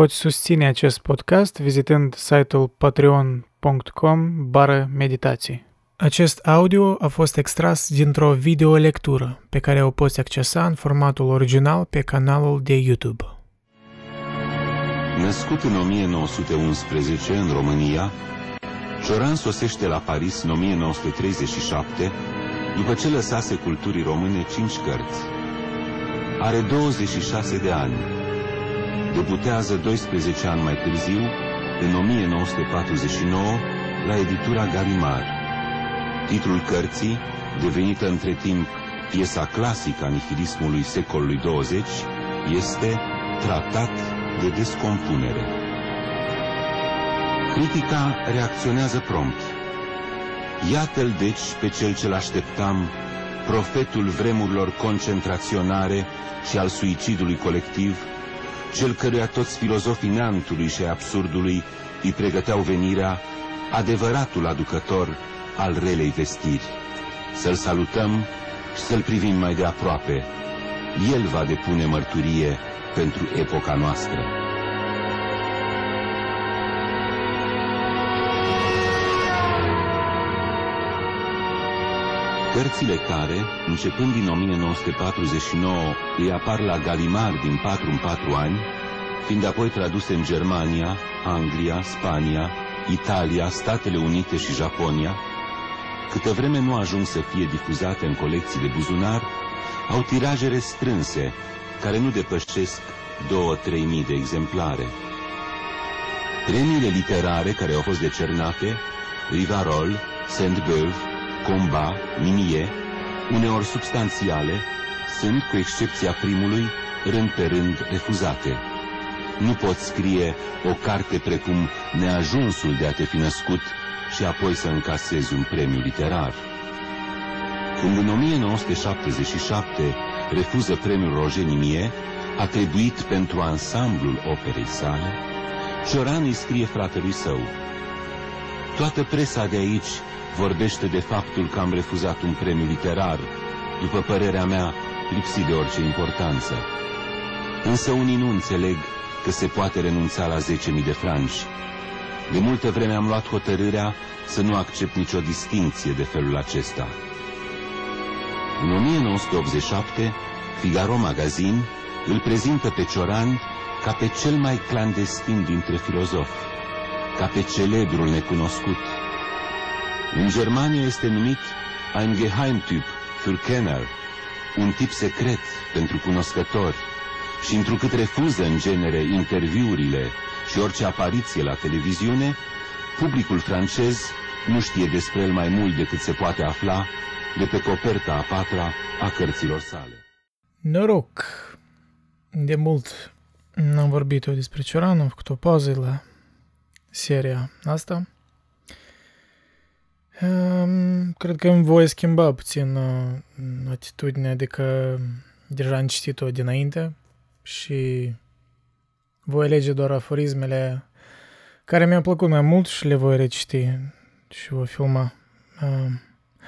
Poți susține acest podcast vizitând site-ul patreon.com bară meditații. Acest audio a fost extras dintr-o videolectură pe care o poți accesa în formatul original pe canalul de YouTube. Născut în 1911 în România, Cioran sosește la Paris în 1937 după ce lăsase culturii române cinci cărți. Are 26 de ani. Debutează 12 ani mai târziu, în 1949, la editura Galimar. Titlul cărții, devenită între timp piesa clasică a nihilismului secolului 20, este Tratat de descompunere. Critica reacționează prompt. Iată-l deci pe cel ce-l așteptam, profetul vremurilor concentraționare și al suicidului colectiv, cel căruia toți filozofii neantului și absurdului îi pregăteau venirea, adevăratul aducător al relei vestiri. Să-l salutăm și să-l privim mai de aproape. El va depune mărturie pentru epoca noastră. Cărțile care, începând din 1949, îi apar la Galimar din 4 în 4 ani, fiind apoi traduse în Germania, Anglia, Spania, Italia, Statele Unite și Japonia, câtă vreme nu ajung să fie difuzate în colecții de buzunar, au tiraje restrânse, care nu depășesc 2-3 mii de exemplare. Premiile literare care au fost decernate, Rivarol, Saint-Beuve, Combat, Minier, uneori substanțiale, sunt, cu excepția primului, rând pe rând refuzate. Nu poți scrie o carte precum Neajunsul de a te fi născut și apoi să încasezi un premiu literar. Când în 1977 refuză premiul Roger Nimier, atribuit pentru ansamblul operei sale, Cioran îi scrie fratelui său. Toată presa de aici vorbește de faptul că am refuzat un premiu literar, după părerea mea, lipsit de orice importanță. Însă unii nu înțeleg că se poate renunța la 10.000 de franci. De multă vreme am luat hotărârea să nu accept nicio distinție de felul acesta. În 1987, Figaro Magazin îl prezintă pe Cioran ca pe cel mai clandestin dintre filozofi, ca pe celebrul necunoscut. În Germania este numit ein Geheimtyp für Kenner, un tip secret pentru cunoscători, și întrucât refuză în genere interviurile și orice apariție la televiziune, publicul francez nu știe despre el mai mult decât se poate afla de pe coperta a patra a cărților sale. Noroc! De mult n-am vorbit eu despre Cioran, am făcut o pauză la seria asta. Um, cred că îmi voi schimba puțin uh, atitudinea, adică deja am citit-o dinainte și voi alege doar aforismele care mi-au plăcut mai mult și le voi reciti și voi filma. Uh,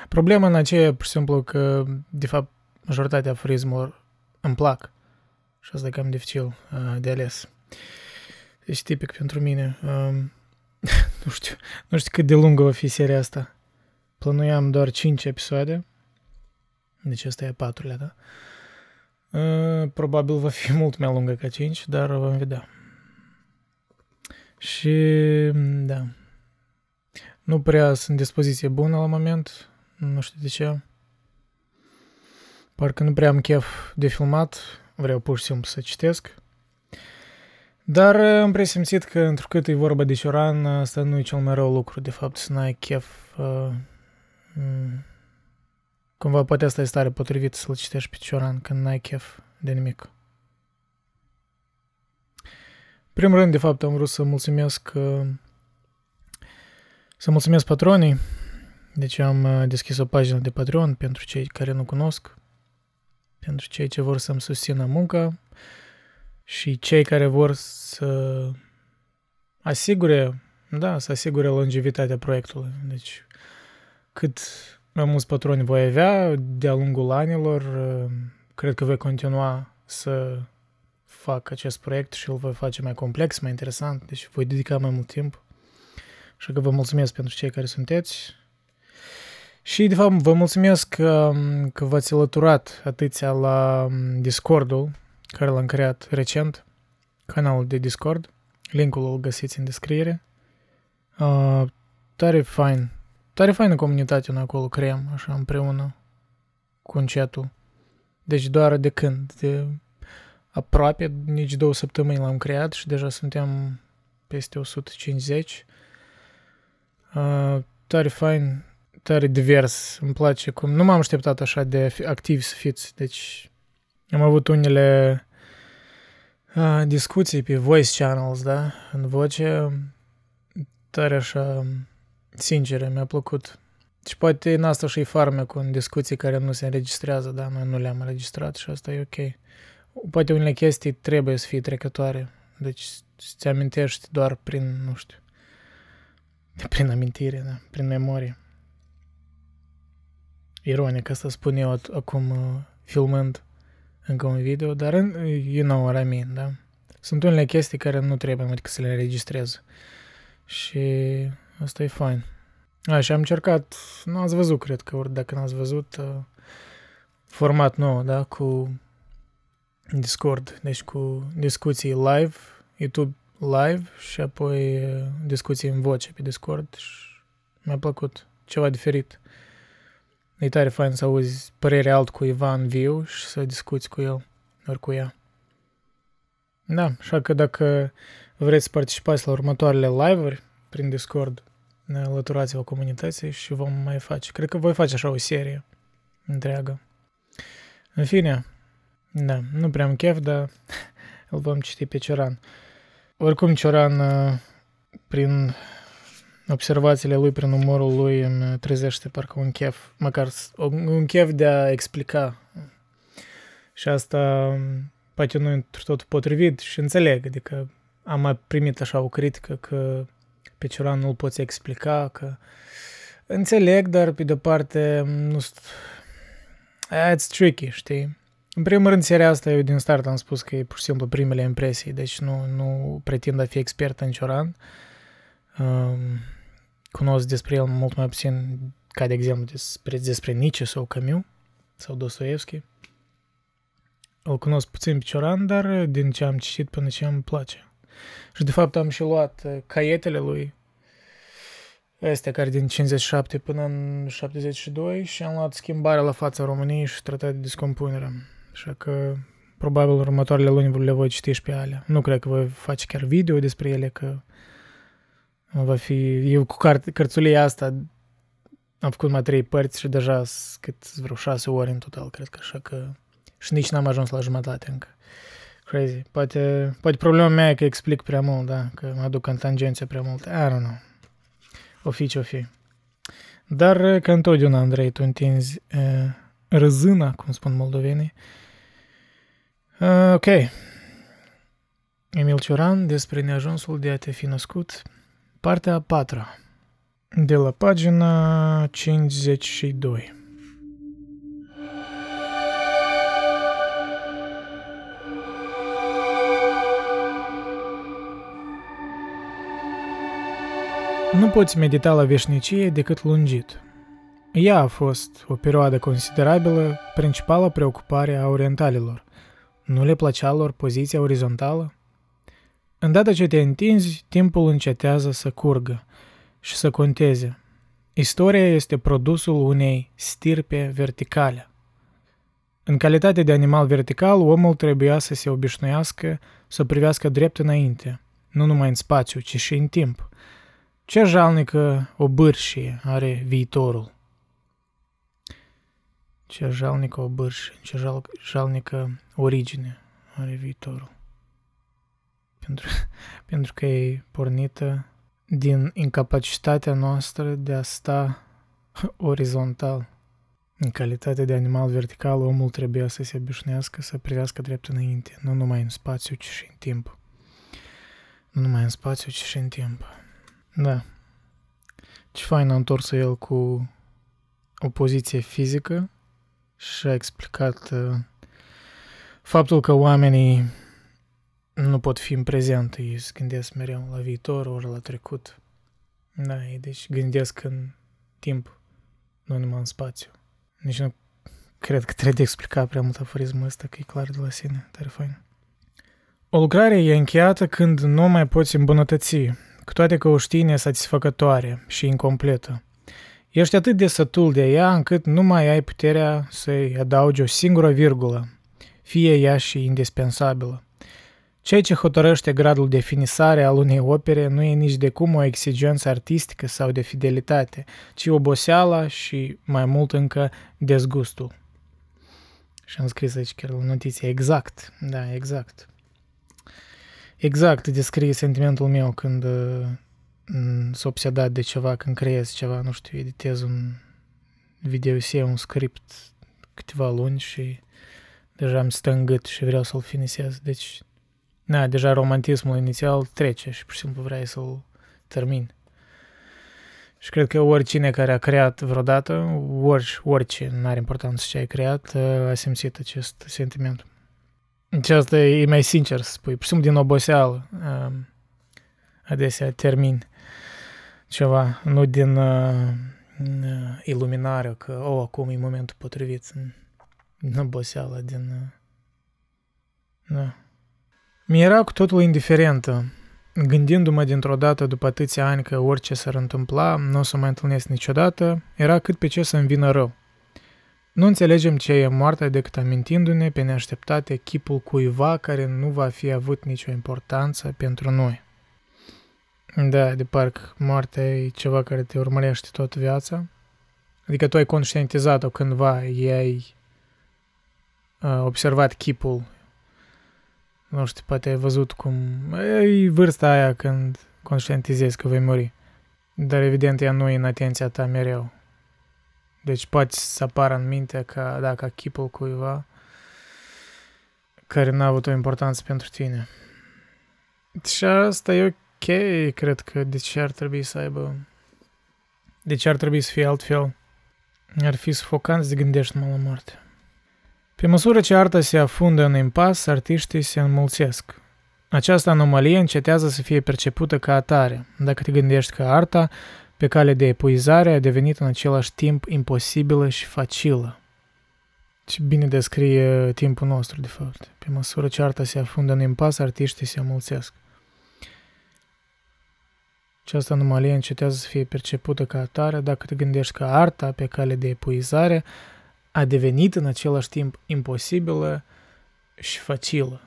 problema în aceea, pur și simplu, că, de fapt, majoritatea aforismelor îmi plac și asta e cam dificil uh, de ales. Deci tipic pentru mine. Uh, nu știu, nu știu cât de lungă va fi seria asta. Plănuiam doar 5 episoade. Deci asta e a patrulea, da? Uh, probabil va fi mult mai lungă ca 5, dar vom vedea. Și, da, nu prea sunt dispoziție bună la moment, nu știu de ce. Parcă nu prea am chef de filmat, vreau pur și simplu să citesc. Dar am presimțit că, întrucât e vorba de Cioran, asta nu e cel mai rău lucru, de fapt, să n-ai chef. Uh, cumva poate asta este stare potrivit să-l citești pe Cioran când n-ai chef de nimic. Primul rând, de fapt, am vrut să mulțumesc uh, să mulțumesc patronii. Deci am uh, deschis o pagină de Patreon pentru cei care nu cunosc, pentru cei ce vor să-mi susțină munca și cei care vor să asigure, da, să asigure longevitatea proiectului. Deci cât mai mulți patroni voi avea de-a lungul anilor, uh, cred că voi continua să fac acest proiect și îl voi face mai complex, mai interesant, deci voi dedica mai mult timp. Așa că vă mulțumesc pentru cei care sunteți. Și, de fapt, vă mulțumesc că, că v-ați alăturat atâția la Discordul care l-am creat recent, canalul de Discord. Linkul îl găsiți în descriere. Uh, tare fain. Tare faină comunitate noi acolo creăm, așa, împreună cu încetul. Deci doar de când? De aproape nici două săptămâni l-am creat și deja suntem peste 150. Uh, tare fain, tare divers, îmi place cum... Nu m-am așteptat așa de activ să fiți, deci am avut unele uh, discuții pe voice channels, da, în voce, tare așa sincere, mi-a plăcut. Și poate în asta și farmecul în discuții care nu se înregistrează, da, noi nu le-am înregistrat și asta e ok. Poate unele chestii trebuie să fie trecătoare, deci ți amintești doar prin, nu știu, prin amintire, da, prin memorie. Ironic asta spun eu acum uh, filmând încă un video, dar you know what I mean, da? Sunt unele chestii care nu trebuie mai să le înregistrez. Și asta e fain. A, și am încercat, nu ați văzut, cred că, ori dacă n-ați văzut, uh, format nou, da, cu Discord, deci cu discuții live, YouTube live și apoi uh, discuții în voce pe Discord și mi-a plăcut ceva diferit. E tare fain să auzi părerea alt cuiva în viu și să discuți cu el, ori cu ea. Da, așa că dacă vreți să participați la următoarele live-uri prin Discord, ne alăturați-vă comunității și vom mai face. Cred că voi face așa o serie întreagă. În fine, da, nu prea am chef, dar îl vom citi pe Cioran. Oricum, Cioran, uh, prin observațiile lui, prin umorul lui, îmi trezește parcă un chef, măcar un chef de a explica. Și asta poate nu e tot potrivit și înțeleg, adică am mai primit așa o critică că pe Cioran nu-l poți explica, că înțeleg, dar pe de parte nu It's tricky, știi? În primul rând, seria asta, eu din start am spus că e pur și simplu primele impresii, deci nu, nu pretind a fi expert în Cioran. Um, cunosc despre el mult mai puțin ca de exemplu despre, despre Nietzsche sau Camus sau Dostoevski. Îl cunosc puțin pe Cioran, dar din ce am citit până ce îmi place. Și de fapt am și luat uh, caietele lui, astea care din 57 până în 72 și am luat schimbarea la fața României și tratat de descompunere. Așa că probabil următoarele luni le voi citi și pe alea. Nu cred că voi face chiar video despre ele, că va fi... Eu cu cart- cărțulia asta am făcut mai trei părți și deja cât vreo șase ori în total, cred că, așa că... Și nici n-am ajuns la jumătate încă. Crazy. Poate, poate problema mea e că explic prea mult, da, că mă aduc în tangențe prea multe. I don't know. O fi ce o fi. Dar, ca întotdeauna, Andrei, tu întinzi uh, răzâna, cum spun moldovenii. Uh, ok. Emil Cioran despre neajunsul de a te fi născut. Partea a patra. De la pagina 52. Nu poți medita la veșnicie decât lungit. Ea a fost o perioadă considerabilă, principală preocupare a orientalilor. Nu le plăcea lor poziția orizontală? Îndată ce te întinzi, timpul încetează să curgă și să conteze. Istoria este produsul unei stirpe verticale. În calitate de animal vertical, omul trebuia să se obișnuiască să privească drept înainte, nu numai în spațiu, ci și în timp. Ce jalnică o bârșie are viitorul. Ce jalnică o bârșie, ce jal, jalnică origine are viitorul pentru, pentru că e pornită din incapacitatea noastră de a sta orizontal. În calitate de animal vertical, omul trebuie să se obișnuiască să privească drept înainte, nu numai în spațiu, ci și în timp. Nu numai în spațiu, ci și în timp. Da. Ce fain a întors el cu o poziție fizică și a explicat uh, faptul că oamenii nu pot fi în prezent, ei se gândesc mereu la viitor, ori la trecut. Da, ei deci gândesc în timp, nu numai în spațiu. Nici nu cred că trebuie de explica prea mult aforismul ăsta, că e clar de la sine, tare fain. O lucrare e încheiată când nu mai poți îmbunătăți, cu toate că o știi nesatisfăcătoare și incompletă. Ești atât de sătul de ea încât nu mai ai puterea să-i adaugi o singură virgulă, fie ea și indispensabilă. Ceea ce hotărăște gradul de finisare al unei opere nu e nici de cum o exigență artistică sau de fidelitate, ci oboseala și, mai mult încă, dezgustul. Și am scris aici chiar la notiție, exact, da, exact. Exact descrie sentimentul meu când uh, s obsedat de ceva, când creez ceva, nu știu, editez un video un script câteva luni și deja îmi stă în gât și vreau să-l finisez. Deci, na, deja romantismul inițial trece și pur și simplu vrei să-l termin. Și cred că oricine care a creat vreodată, orice, orice, nu are importanță ce ai creat, a simțit acest sentiment. Deci asta e mai sincer să spui, pur și simplu din oboseală. Adesea termin ceva, nu din uh, iluminare că, oh, acum e momentul potrivit. Din oboseală, din... Uh, da. Mi-era cu totul indiferentă, gândindu-mă dintr-o dată după atâția ani că orice s-ar întâmpla, nu o să mai întâlnesc niciodată, era cât pe ce să-mi vină rău. Nu înțelegem ce e moartea decât amintindu-ne pe neașteptate chipul cuiva care nu va fi avut nicio importanță pentru noi. Da, de parcă moartea e ceva care te urmărește toată viața. Adică tu ai conștientizat-o cândva, ai uh, observat chipul, nu știu, poate ai văzut cum... E vârsta aia când conștientizezi că vei muri. Dar evident ea nu e în atenția ta mereu. Deci poate să apară în minte ca, da, ca chipul cuiva care n-a avut o importanță pentru tine. Și asta e ok, cred că de ce ar trebui să aibă... De ce ar trebui să fie altfel? Ar fi sufocant să gândești mă la moarte. Pe măsură ce arta se afundă în impas, artiștii se înmulțesc. Această anomalie încetează să fie percepută ca atare, dacă te gândești că arta, pe cale de epuizare, a devenit în același timp imposibilă și facilă. Ce bine descrie timpul nostru, de fapt. Pe măsură ce arta se afundă în impas, artiștii se înmulțesc. Această anomalie încetează să fie percepută ca atare dacă te gândești că arta, pe cale de epuizare, a devenit în același timp imposibilă și facilă.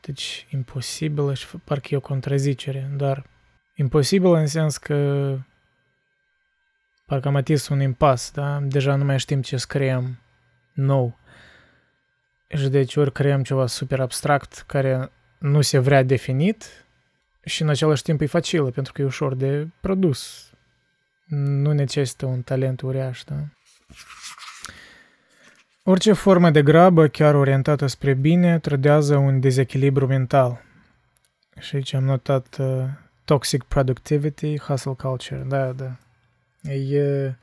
Deci imposibilă și parcă e o contrazicere, dar imposibilă în sens că parcă am atins un impas, da? Deja nu mai știm ce scriem nou. Și deci ori creăm ceva super abstract care nu se vrea definit și în același timp e facilă pentru că e ușor de produs. Nu necesită un talent uriaș, da? Orice formă de grabă, chiar orientată spre bine, trădează un dezechilibru mental. Și aici am notat uh, toxic productivity, hustle culture. Da, da. E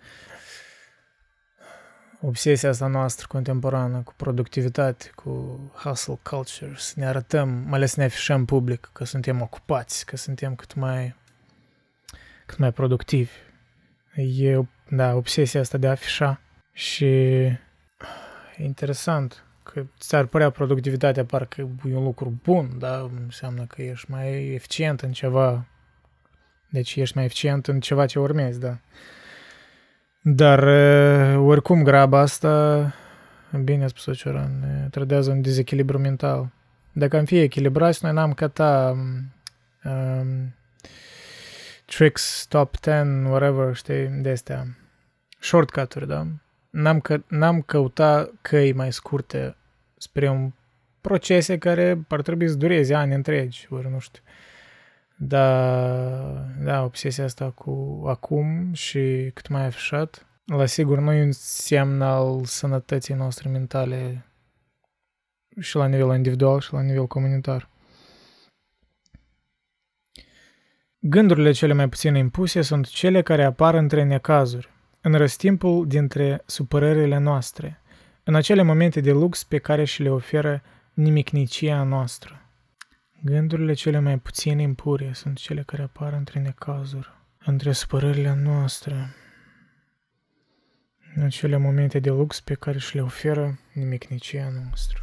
obsesia asta noastră contemporană cu productivitate, cu hustle culture, să ne arătăm, mai ales să ne afișăm public că suntem ocupați, că suntem cât mai cât mai productivi. E, da, obsesia asta de a afișa și interesant că ți-ar părea productivitatea parcă e un lucru bun, da? Înseamnă că ești mai eficient în ceva. Deci ești mai eficient în ceva ce urmezi, da. Dar oricum graba asta, bine a spus Cioran, trădează un dezechilibru mental. Dacă am fi echilibrați, noi n-am căta um, tricks, top 10, whatever, știi, de astea. Shortcut-uri, da? n-am, că, n-am căutat căi mai scurte spre un procese care ar trebui să dureze ani întregi, ori nu știu. Da, da, obsesia asta cu acum și cât mai afișat, la sigur nu e un semn al sănătății noastre mentale și la nivel individual și la nivel comunitar. Gândurile cele mai puțin impuse sunt cele care apar între necazuri, în răstimpul dintre supărările noastre, în acele momente de lux pe care și le oferă nimicnicia noastră. Gândurile cele mai puțin impure sunt cele care apar între necazuri, între supărările noastre, în acele momente de lux pe care și le oferă nimicnicia noastră.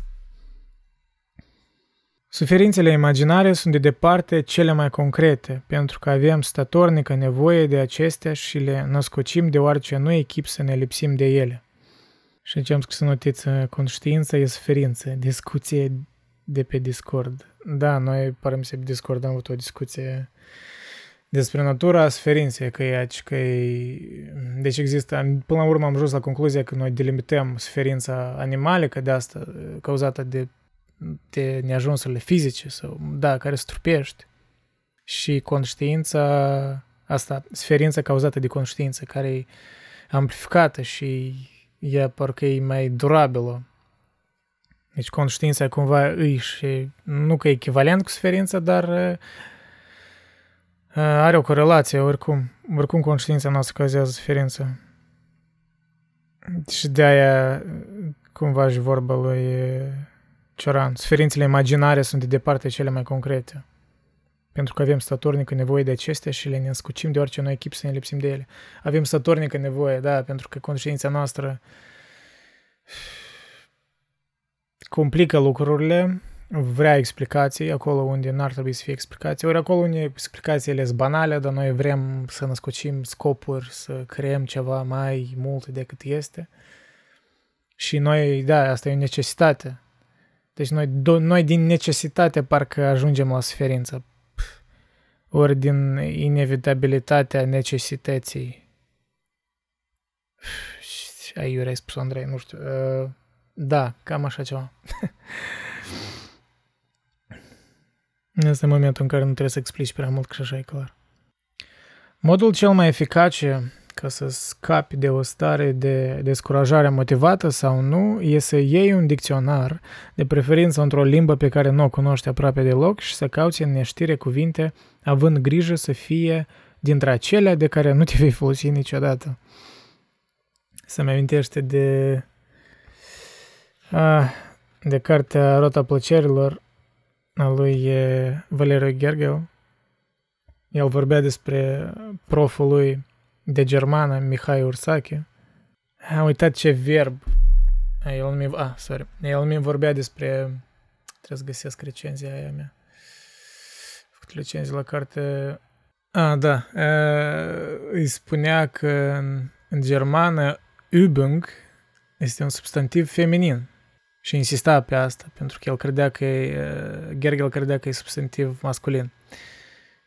Suferințele imaginare sunt de departe cele mai concrete, pentru că avem statornică nevoie de acestea și le născocim deoarece nu echip să ne lipsim de ele. Și ce am scris în notiță, conștiința e suferință, discuție de pe Discord. Da, noi, pare mi se, pe Discord am avut o discuție despre natura suferinței, că e aici, că e... Deci există, până la urmă am ajuns la concluzia că noi delimităm suferința animalică de asta, cauzată de de neajunsurile fizice sau, da, care strupești și conștiința asta, sferința cauzată de conștiință, care e amplificată și e parcă e mai durabilă. Deci conștiința cumva îi și nu că e echivalent cu sferința, dar uh, are o corelație oricum. Oricum conștiința noastră cauzează sferință. Și de aia cumva și vorba lui Cioran, sferințele imaginare sunt de departe cele mai concrete. Pentru că avem statornică nevoie de acestea și le ne înscucim de orice noi echip să ne lipsim de ele. Avem statornică nevoie, da, pentru că conștiința noastră complică lucrurile, vrea explicații acolo unde n-ar trebui să fie explicații, ori acolo unde explicațiile sunt banale, dar noi vrem să născocim scopuri, să creăm ceva mai mult decât este. Și noi, da, asta e o necesitate. Deci noi, do, noi din necesitate parcă ajungem la suferință. Ori din inevitabilitatea necesității. Ai ai spus Andrei, nu știu. Uh, da, cam așa ceva. Este momentul în care nu trebuie să explici prea mult, că așa e clar. Modul cel mai eficace ca să scapi de o stare de descurajare motivată sau nu, e să iei un dicționar, de preferință într-o limbă pe care nu o cunoști aproape deloc și să cauți în neștire cuvinte, având grijă să fie dintre acelea de care nu te vei folosi niciodată. Să-mi amintește de, a, de cartea Rota plăcerilor a lui Valeriu Gergel. El vorbea despre proful lui de germană, Mihai Ursache. Am uitat ce verb. El mi, ah, sorry. El mi vorbea despre... Trebuie să găsesc recenzia aia mea. Făcut recenzie la carte... Ah, da. Îi spunea că în, în germană Übung este un substantiv feminin. Și insista pe asta, pentru că el credea că e, Gergel credea că e substantiv masculin.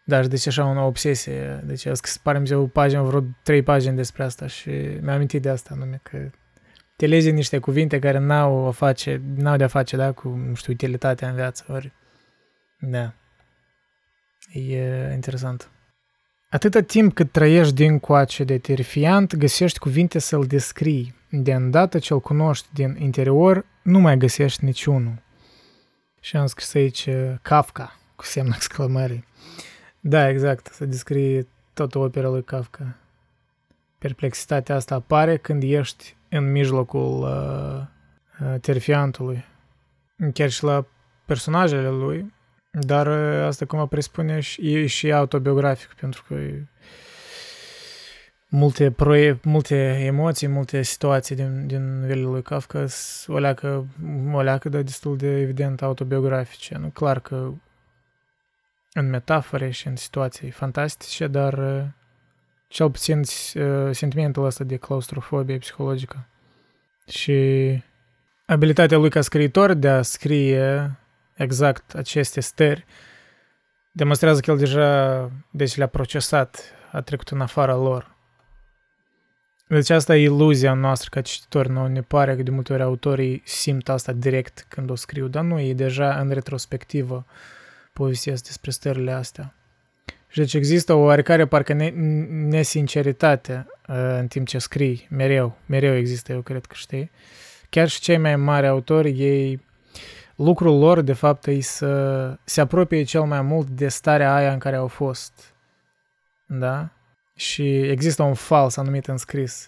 Da, și deci așa o obsesie. Deci a scris, pare mi o pagină, vreo trei pagini despre asta și mi-am amintit de asta, anume că te lezi niște cuvinte care n-au, a face, n-au de-a face, da, cu, nu știu, utilitatea în viață, ori... Da. E interesant. Atâta timp cât trăiești din coace de terifiant, găsești cuvinte să-l descrii. De îndată ce-l cunoști din interior, nu mai găsești niciunul. Și am scris aici Kafka, cu semnul exclamării. Da, exact. Să descrie toată opera lui Kafka. Perplexitatea asta apare când ești în mijlocul uh, uh, terfiantului. Chiar și la personajele lui, dar uh, asta, cum presupune, e și autobiografic, pentru că multe, proie- multe emoții, multe situații din, din velul lui Kafka o leacă, o leacă, dar destul de evident autobiografice. Nu, clar că în metafore și în situații fantastice, dar uh, cel puțin uh, sentimentul ăsta de claustrofobie psihologică. Și abilitatea lui ca scriitor de a scrie exact aceste stări demonstrează că el deja deci le-a procesat, a trecut în afara lor. Deci asta e iluzia noastră ca cititori, nu ne pare că de multe ori autorii simt asta direct când o scriu, dar nu, e deja în retrospectivă povestesc despre stările astea. Și deci există o oarecare parcă ne, nesinceritate uh, în timp ce scrii, mereu, mereu există, eu cred că știi. Chiar și cei mai mari autori, ei, lucrul lor, de fapt, e să se apropie cel mai mult de starea aia în care au fost. Da? Și există un fals anumit în scris.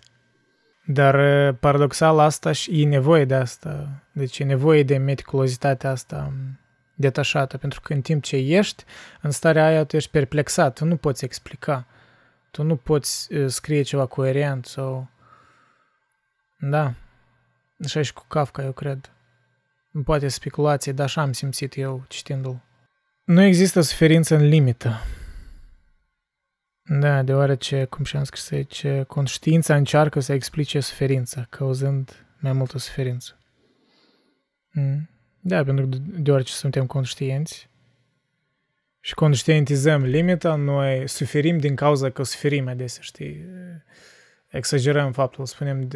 Dar, uh, paradoxal, asta și e nevoie de asta. Deci e nevoie de meticulozitatea asta detașată, pentru că în timp ce ești, în starea aia tu ești perplexat, tu nu poți explica, tu nu poți uh, scrie ceva coerent sau... Da, așa și cu Kafka, eu cred. Poate speculație, dar așa am simțit eu citindu-l. Nu există suferință în limită. Da, deoarece, cum și-am scris aici, conștiința încearcă să explice suferința, cauzând mai multă suferință. Mm. Da, pentru că deoarece suntem conștienți și conștientizăm limita, noi suferim din cauza că suferim adesea, știi? Exagerăm faptul, spunem,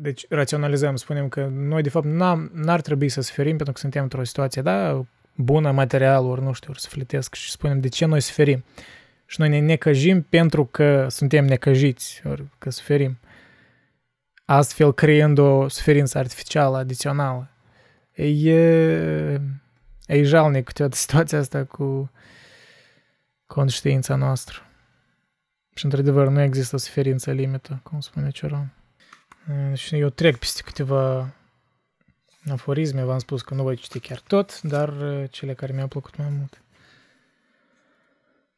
deci raționalizăm, spunem că noi de fapt n-ar trebui să suferim pentru că suntem într-o situație, da, bună, material, ori nu știu, ori sufletesc și spunem de ce noi suferim. Și noi ne necăjim pentru că suntem necăjiți, ori că suferim. Astfel creând o suferință artificială, adițională. E, e jalnic toată situația asta cu conștiința noastră. Și într-adevăr nu există suferință limită, cum spune Cioran. Și eu trec peste câteva aforisme, v-am spus că nu voi citi chiar tot, dar cele care mi-au plăcut mai mult.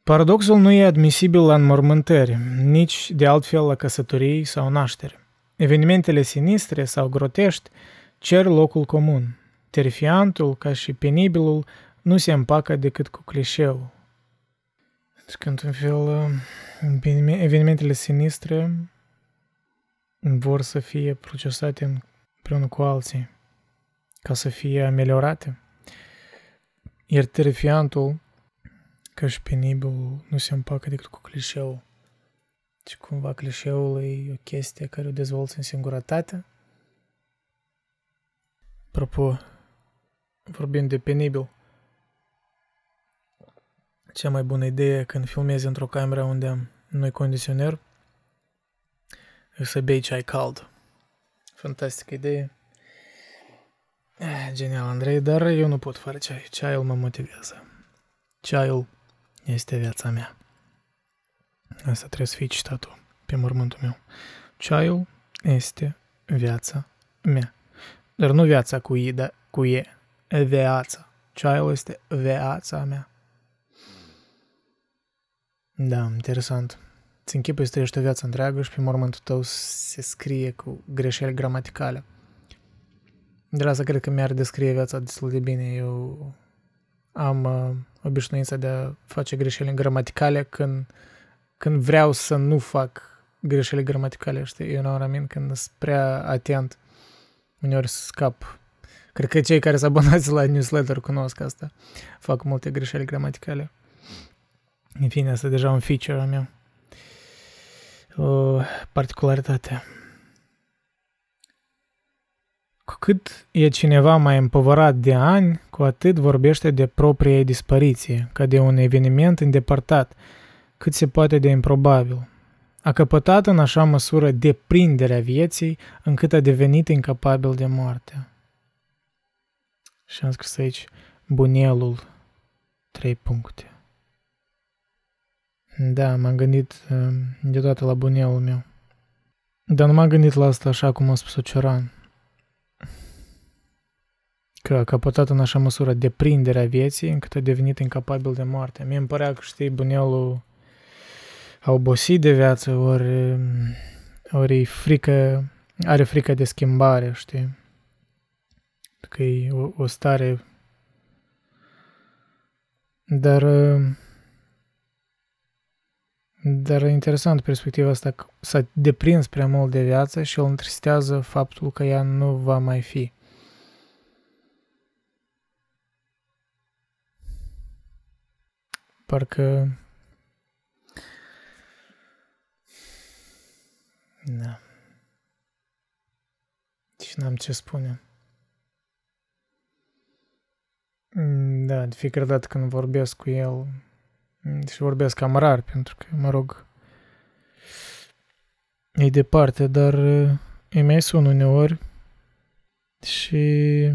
Paradoxul nu e admisibil la înmormântări, nici de altfel la căsătorii sau naștere. Evenimentele sinistre sau grotești cer locul comun. Terifiantul, ca și penibilul, nu se împacă decât cu clișeul. Deci, când în fel, evenimentele sinistre vor să fie procesate împreună cu alții, ca să fie ameliorate. Iar terifiantul, ca și penibilul, nu se împacă decât cu clișeul. Și cumva clișeul e o chestie care o dezvolți în singurătate. Apropo, vorbind de penibil, cea mai bună idee când filmezi într-o cameră unde nu-i condiționer e să bei ceai cald. Fantastică idee. Eh, genial, Andrei, dar eu nu pot fără ceai. Ceaiul mă motivează. Ceaiul este viața mea. Asta trebuie să fie citatul pe mormântul meu. Ceaiul este viața mea. Dar nu viața cu I, dar cu E. Viața. Ceaiul este viața mea. Da, interesant. Ți închipui să trăiești o viață întreagă și pe mormântul tău se scrie cu greșeli gramaticale. De asta cred că mi-ar descrie viața destul de bine. Eu am uh, obișnuința de a face greșeli gramaticale când, când vreau să nu fac greșeli gramaticale, știi? Eu nu amin când sunt prea atent. Uneori scap. Cred că cei care se abonați la newsletter cunosc asta. Fac multe greșeli gramaticale. În fine, asta e deja un feature al meu. O particularitate. Cu cât e cineva mai împovărat de ani, cu atât vorbește de propria dispariție, ca de un eveniment îndepărtat, cât se poate de improbabil. A căpătat în așa măsură deprinderea vieții, încât a devenit incapabil de moarte. Și am scris aici bunelul, trei puncte. Da, m-am gândit uh, deodată la bunelul meu. Dar nu m-am gândit la asta așa cum a spus-o Cioran că a căpătat în așa măsură deprinderea vieții încât a devenit incapabil de moarte. Mie îmi părea că, știi, bunelul a obosit de viață, ori, ori frică, are frică de schimbare, știi? Că e o, o stare... Dar... Dar e interesant perspectiva asta că s-a deprins prea mult de viață și îl întristează faptul că ea nu va mai fi. Parcă... Da. Și n-am ce spune. Mm, da, de fiecare dată când vorbesc cu el mm, și vorbesc cam rar, pentru că, mă rog, e departe, dar îi mai sun uneori și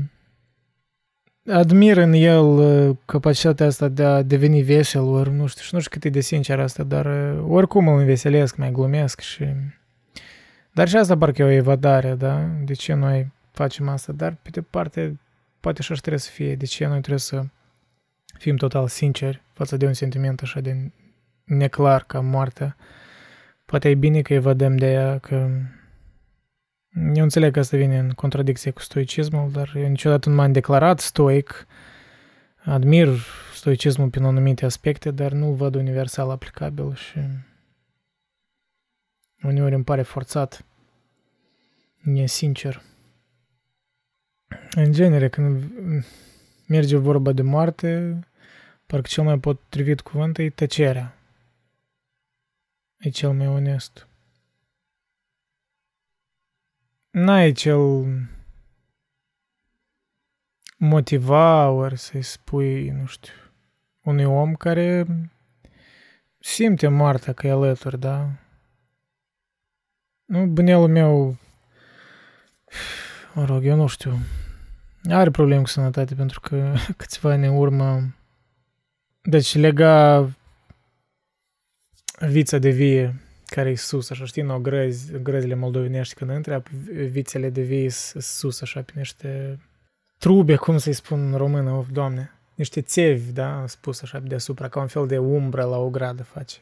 admir în el uh, capacitatea asta de a deveni vesel, ori nu știu, și nu știu cât e de sincer asta, dar uh, oricum îl înveselesc, mai glumesc și... Dar și asta parcă e o evadare, da? De ce noi facem asta? Dar, pe de parte, poate așa trebuie să fie. De ce noi trebuie să fim total sinceri față de un sentiment așa de neclar ca moartea. Poate e bine că evadăm de ea, că eu înțeleg că asta vine în contradicție cu stoicismul, dar eu niciodată nu m-am declarat stoic. Admir stoicismul prin anumite aspecte, dar nu-l văd universal aplicabil și uneori îmi pare forțat, e sincer. În genere, când merge vorba de moarte, parcă cel mai potrivit cuvânt e tăcerea. E cel mai onest. N-ai cel motiva ori să-i spui, nu știu, unui om care simte moartea că e alături, da? Nu, bănelul meu, mă rog, eu nu știu, are probleme cu sănătate pentru că câțiva ani în urmă, deci lega vița de vie care e sus, așa, știi, nu, grăzi, grăzile moldovenești când intră, vițele de vie sus, așa, pe niște trube, cum să-i spun în română, of, doamne, niște țevi, da, spus așa deasupra, ca un fel de umbră la o gradă face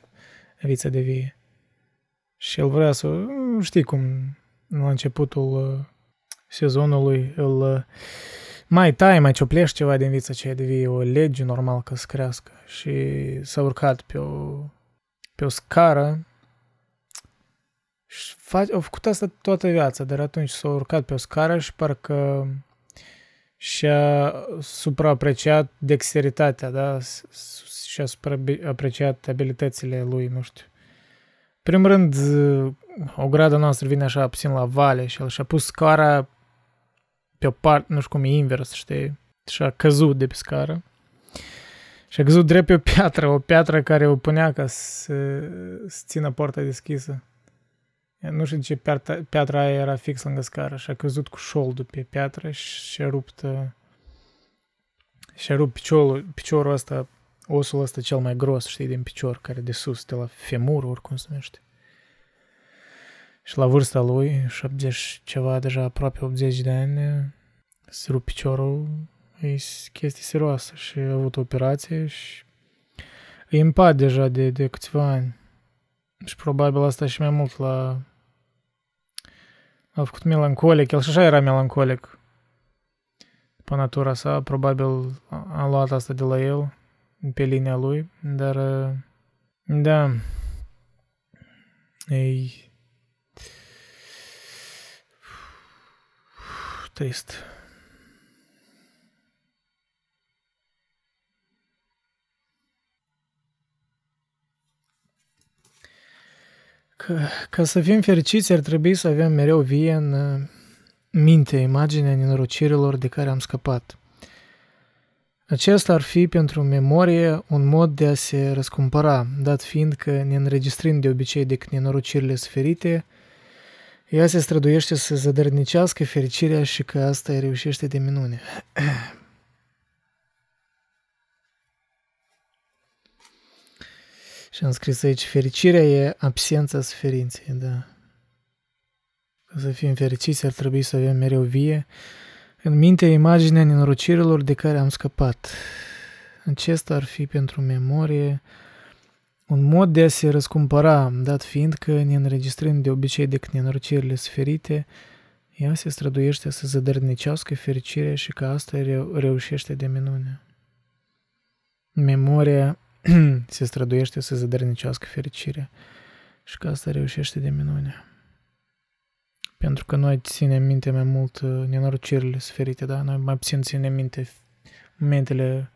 vița de vie. Și el vrea să, știi cum, la începutul uh, sezonului, îl uh, mai tai, mai cioplești ceva din vița aceea de vie, o lege normal că să crească. Și s-a urcat pe o, pe o scară și face, au făcut asta toată viața, dar atunci s-a urcat pe o scară și parcă și-a supraapreciat dexteritatea, da? Și-a supraapreciat abilitățile lui, nu știu. Primul rând, o gradă noastră vine așa puțin la vale și el și-a pus scara pe o parte, nu știu cum e invers, știi? Și a căzut de pe scară. Și a căzut drept pe o piatră, o piatră care o punea ca să, să țină porta deschisă. Nu știu de ce piatra, piatra aia era fix lângă scară și a căzut cu șoldul pe piatră și și-a rupt, uh, și-a rupt piciorul, piciorul ăsta, osul ăsta cel mai gros, știi, din picior, care de sus, de la femur, oricum se numește. Și la vârsta lui, 70 ceva, deja aproape 80 de ani, se rup piciorul, e chestie serioasă și a avut o operație și e în pat deja de, de câțiva ani. Și probabil asta și mai mult la a făcut melancolic, el și așa era melancolic pe natura sa, probabil a luat asta de la el, pe linia lui, dar da, e trist. Că, ca să fim fericiți ar trebui să avem mereu vie în uh, minte imaginea nenorocirilor de care am scăpat. Acesta ar fi pentru memorie un mod de a se răscumpăra, dat fiind că ne înregistrând de obicei decât nenorocirile sferite, ea se străduiește să zădărnicească fericirea și că asta îi reușește de minune. Și am scris aici, fericirea e absența suferinței, da. Ca să fim fericiți ar trebui să avem mereu vie în minte imaginea nenorocirilor de care am scăpat. Acesta ar fi pentru memorie un mod de a se răscumpăra, dat fiind că ne înregistrăm de obicei decât nenorocirile sferite, ea se străduiește să zădărnicească fericirea și că asta reu- reușește de minune. Memoria se străduiește să zădărnicească fericirea și că asta reușește de minune. Pentru că noi ținem minte mai mult uh, nenorocirile sferite, da? Noi mai puțin ținem minte momentele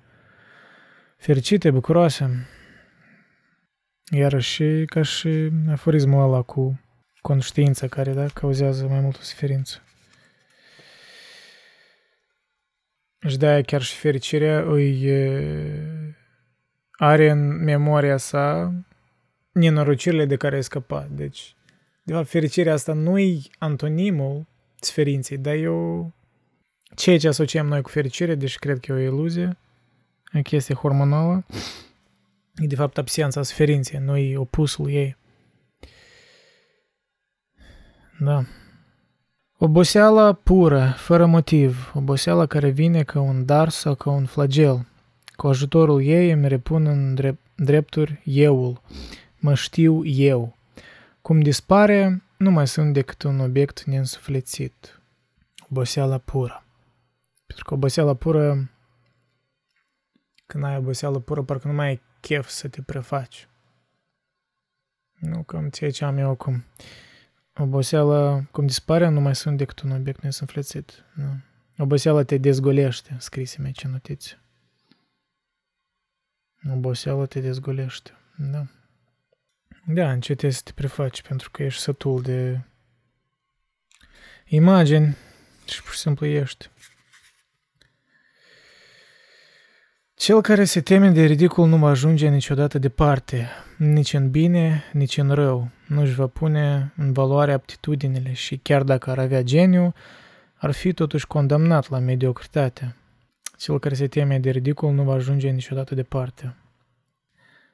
fericite, bucuroase. Iarăși ca și aforismul ăla cu conștiința care da, cauzează mai multă suferință. Și de-aia chiar și fericirea îi are în memoria sa nenorocirile de care ai scăpat. Deci, de fapt, fericirea asta nu e antonimul sferinței, dar eu ceea ce asociem noi cu fericire, deși cred că e o iluzie, o chestie hormonală, e de fapt absența sferinței, nu e opusul ei. Da. Oboseala pură, fără motiv, oboseala care vine ca un dar sau ca un flagel, Cu ajutorul ei îmi repun în drept, drepturi euul. Mă știu eu. Cum dispare, nu mai sunt decât un obiect neînsuflețit. Oboseala pură. Pentru că oboseala pură, când ai oboseală pură, parcă nu mai ai chef să te prefaci. Nu cam ceea ce am eu acum. Oboseala, cum dispare, nu mai sunt decât un obiect neînsuflețit. Nu. Oboseala te dezgolește, scrise mea ce notiți. Oboseala te dezgolește, da. Da, încet să te prefaci pentru că ești sătul de imagini și pur și simplu ești. Cel care se teme de ridicul nu va ajunge niciodată departe, nici în bine, nici în rău. Nu își va pune în valoare aptitudinile și chiar dacă ar avea geniu, ar fi totuși condamnat la mediocritate. Cel care se teme de ridicul nu va ajunge niciodată departe.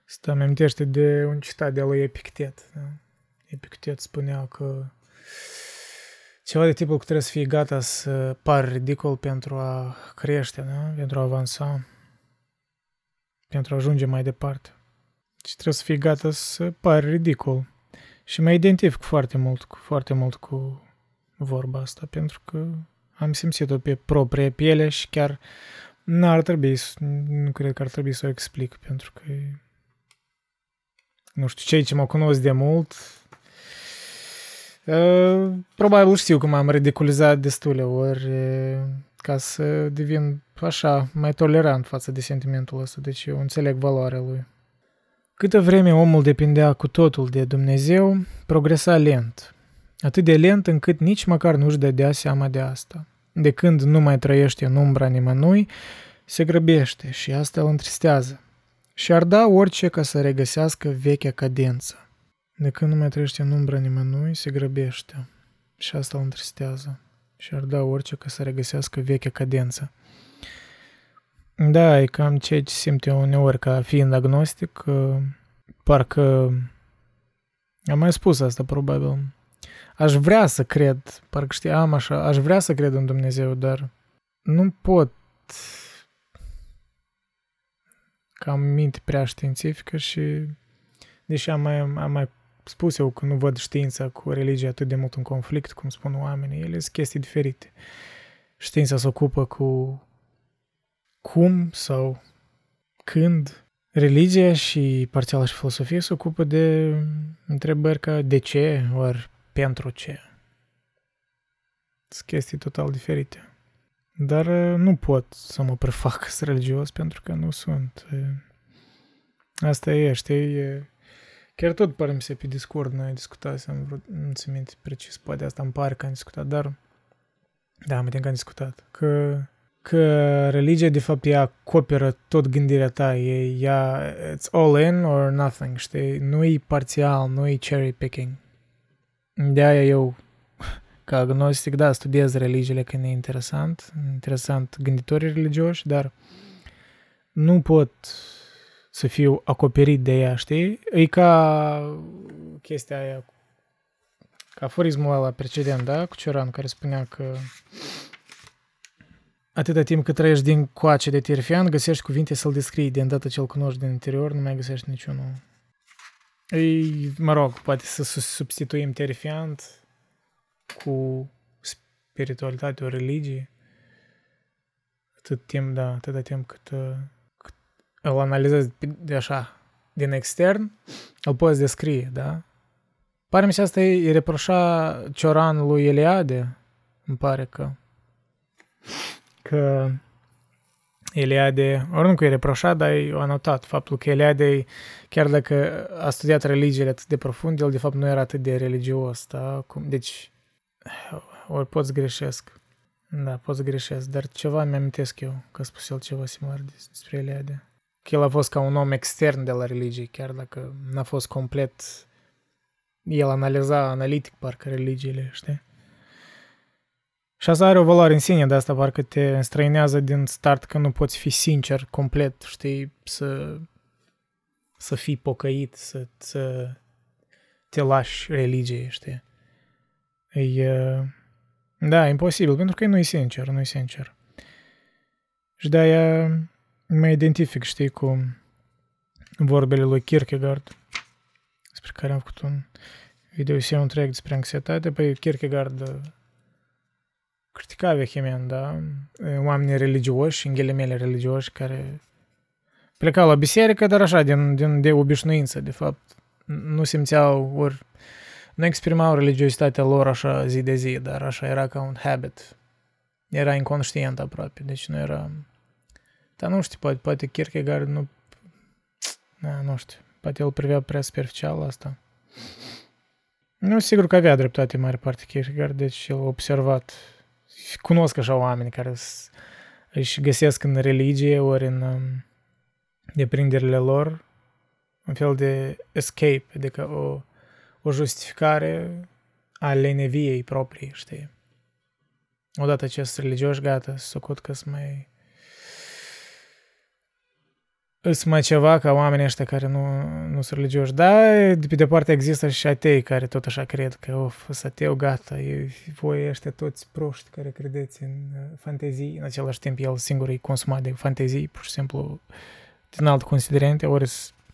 Asta îmi amintește de un citat de lui Epictet. Da? Epictet spunea că ceva de tipul că trebuie să fii gata să pari ridicol pentru a crește, da? pentru a avansa, pentru a ajunge mai departe. Și trebuie să fii gata să pari ridicol. Și mă identific foarte mult, foarte mult cu vorba asta, pentru că am simțit-o pe proprie piele și chiar n-ar trebui, nu cred că ar trebui să o explic, pentru că nu știu, cei ce mă cunosc de mult, uh, probabil știu că m-am ridiculizat destule ori ca să devin așa, mai tolerant față de sentimentul ăsta, deci eu înțeleg valoarea lui. Câtă vreme omul depindea cu totul de Dumnezeu, progresa lent. Atât de lent încât nici măcar nu-și dădea seama de asta. De când nu mai trăiește în umbra nimănui, se grăbește și asta îl întristează și ar da orice ca să regăsească vechea cadență. De când nu mai trăiește în umbra nimănui, se grăbește și asta îl întristează și ar da orice ca să regăsească vechea cadență. Da, e cam ceea ce simt eu uneori ca fiind agnostic, că parcă am mai spus asta probabil. Aș vrea să cred, parcă știam așa, aș vrea să cred în Dumnezeu, dar nu pot că am minte prea științifică și deși am mai, am mai spus eu că nu văd știința cu religia atât de mult în conflict, cum spun oamenii, ele sunt chestii diferite. Știința se ocupă cu cum sau când religia și parțial și filosofia se ocupă de întrebări ca de ce, ori pentru ce. Sunt chestii total diferite. Dar uh, nu pot să mă prefac religios pentru că nu sunt. Asta e, știi, chiar tot pare mi se pe Discord noi discutasem, nu ți minte precis, poate asta îmi pare că am discutat, dar da, am că am discutat, că, că religia de fapt ea acoperă tot gândirea ta, e, ea, it's all in or nothing, știi, nu e parțial, nu e cherry picking. De-aia eu ca agnostic, da, studiez religiile când e interesant, interesant gânditorii religioși, dar nu pot să fiu acoperit de ea, știi? E ca chestia aia, ca aforismul ăla precedent, da, cu Cioran, care spunea că atâta timp cât trăiești din coace de tirfian, găsești cuvinte să-l descrii, de îndată ce îl cunoști din interior, nu mai găsești niciunul. Ei, mă rog, poate să substituim terifiant cu spiritualitate, o religie, atât timp, da, atâta timp cât, uh, cât îl analizezi de așa, din extern, îl poți descrie, da? Pare mi se asta e reproșa Cioran lui Eliade, îmi pare că că Eliade, ori nu că e reproșat, dar e anotat faptul că Eliade, chiar dacă a studiat religiile atât de profund, el de fapt nu era atât de religios, da? Cum, deci ori pot să greșesc. Da, pot să greșesc, dar ceva mi-amintesc eu, că a spus el ceva similar despre Eliade. Că el a fost ca un om extern de la religie, chiar dacă n-a fost complet... El analiza analitic parcă religiile, știi? Și asta are o valoare în sine, de asta parcă te înstrăinează din start că nu poți fi sincer, complet, știi, să, să fii pocăit, să, să te lași religie, știi? E, da, imposibil, pentru că nu e sincer, nu e sincer. Și de-aia mă identific, știi, cu vorbele lui Kierkegaard, despre care am făcut un video și întreg despre anxietate. Păi Kierkegaard uh, critica vehement, da, oamenii religioși, în ghilimele religioși, care plecau la biserică, dar așa, din, din, de obișnuință, de fapt. Nu simțeau, ori nu exprimau religiozitatea lor așa zi de zi, dar așa era ca un habit. Era inconștient aproape, deci nu era... Dar nu știu, poate, poate Kierkegaard nu... Da, nu știu, poate el privea prea superficial asta. Nu, sigur că avea dreptate mare parte Kierkegaard, deci el a observat. Cunosc așa oameni care își găsesc în religie ori în um, deprinderile lor un fel de escape, adică o, o justificare a leneviei proprii, știi? Odată ce sunt religioși, gata, socot că sunt mai... Îs mai ceva ca oamenii ăștia care nu, nu sunt religioși. Da, de pe departe există și atei care tot așa cred că, of, sunt ateu, gata, e, voi ăștia toți proști care credeți în uh, fantezii, în același timp el singur e consumat de fantezii, pur și simplu din alte considerente, ori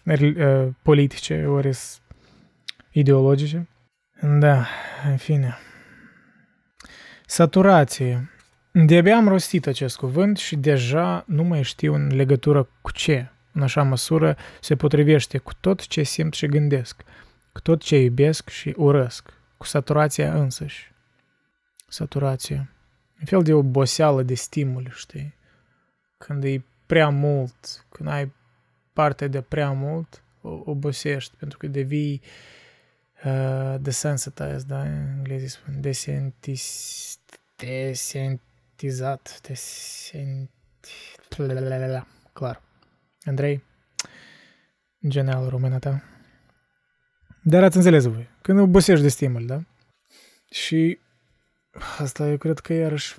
uh, politice, ori ideologice. Da, în fine. Saturație. De-abia am rostit acest cuvânt și deja nu mai știu în legătură cu ce, în așa măsură se potrivește cu tot ce simt și gândesc, cu tot ce iubesc și urăsc, cu saturația însăși. Saturație. Un fel de oboseală de stimul, știi? Când e prea mult, când ai parte de prea mult, obosești, pentru că devii uh, desensitized, da? În engleză spun desentis, desentizat, desent... Clar. Andrei, genial româna ta. Dar ați înțeles voi, când obosești de stimul, da? Și asta eu cred că iarăși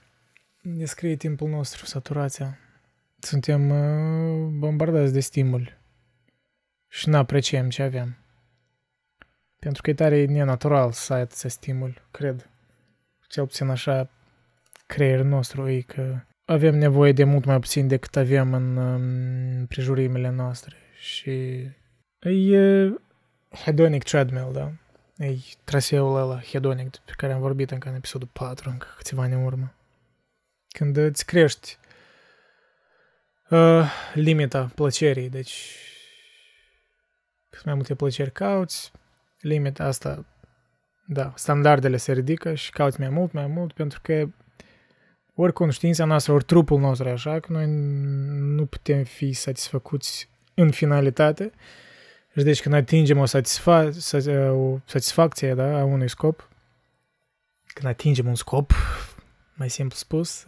descrie timpul nostru, saturația. Suntem uh, bombardați de stimul și nu apreciem ce avem. Pentru că e tare nenatural să ai atâția stimul, cred. Cel puțin așa creierul nostru e că avem nevoie de mult mai puțin decât avem în um, prejurimile noastre. Și e hedonic treadmill, da? E traseul ăla hedonic pe care am vorbit încă în episodul 4, încă câțiva ani în urmă. Când îți crești uh, limita plăcerii, deci cât mai multe plăceri cauți, limita asta, da, standardele se ridică și cauți mai mult, mai mult, pentru că ori conștiința noastră, ori trupul nostru așa, că noi nu putem fi satisfăcuți în finalitate. Și deci când atingem o, satisfa- o satisfacție da, a unui scop, când atingem un scop, mai simplu spus,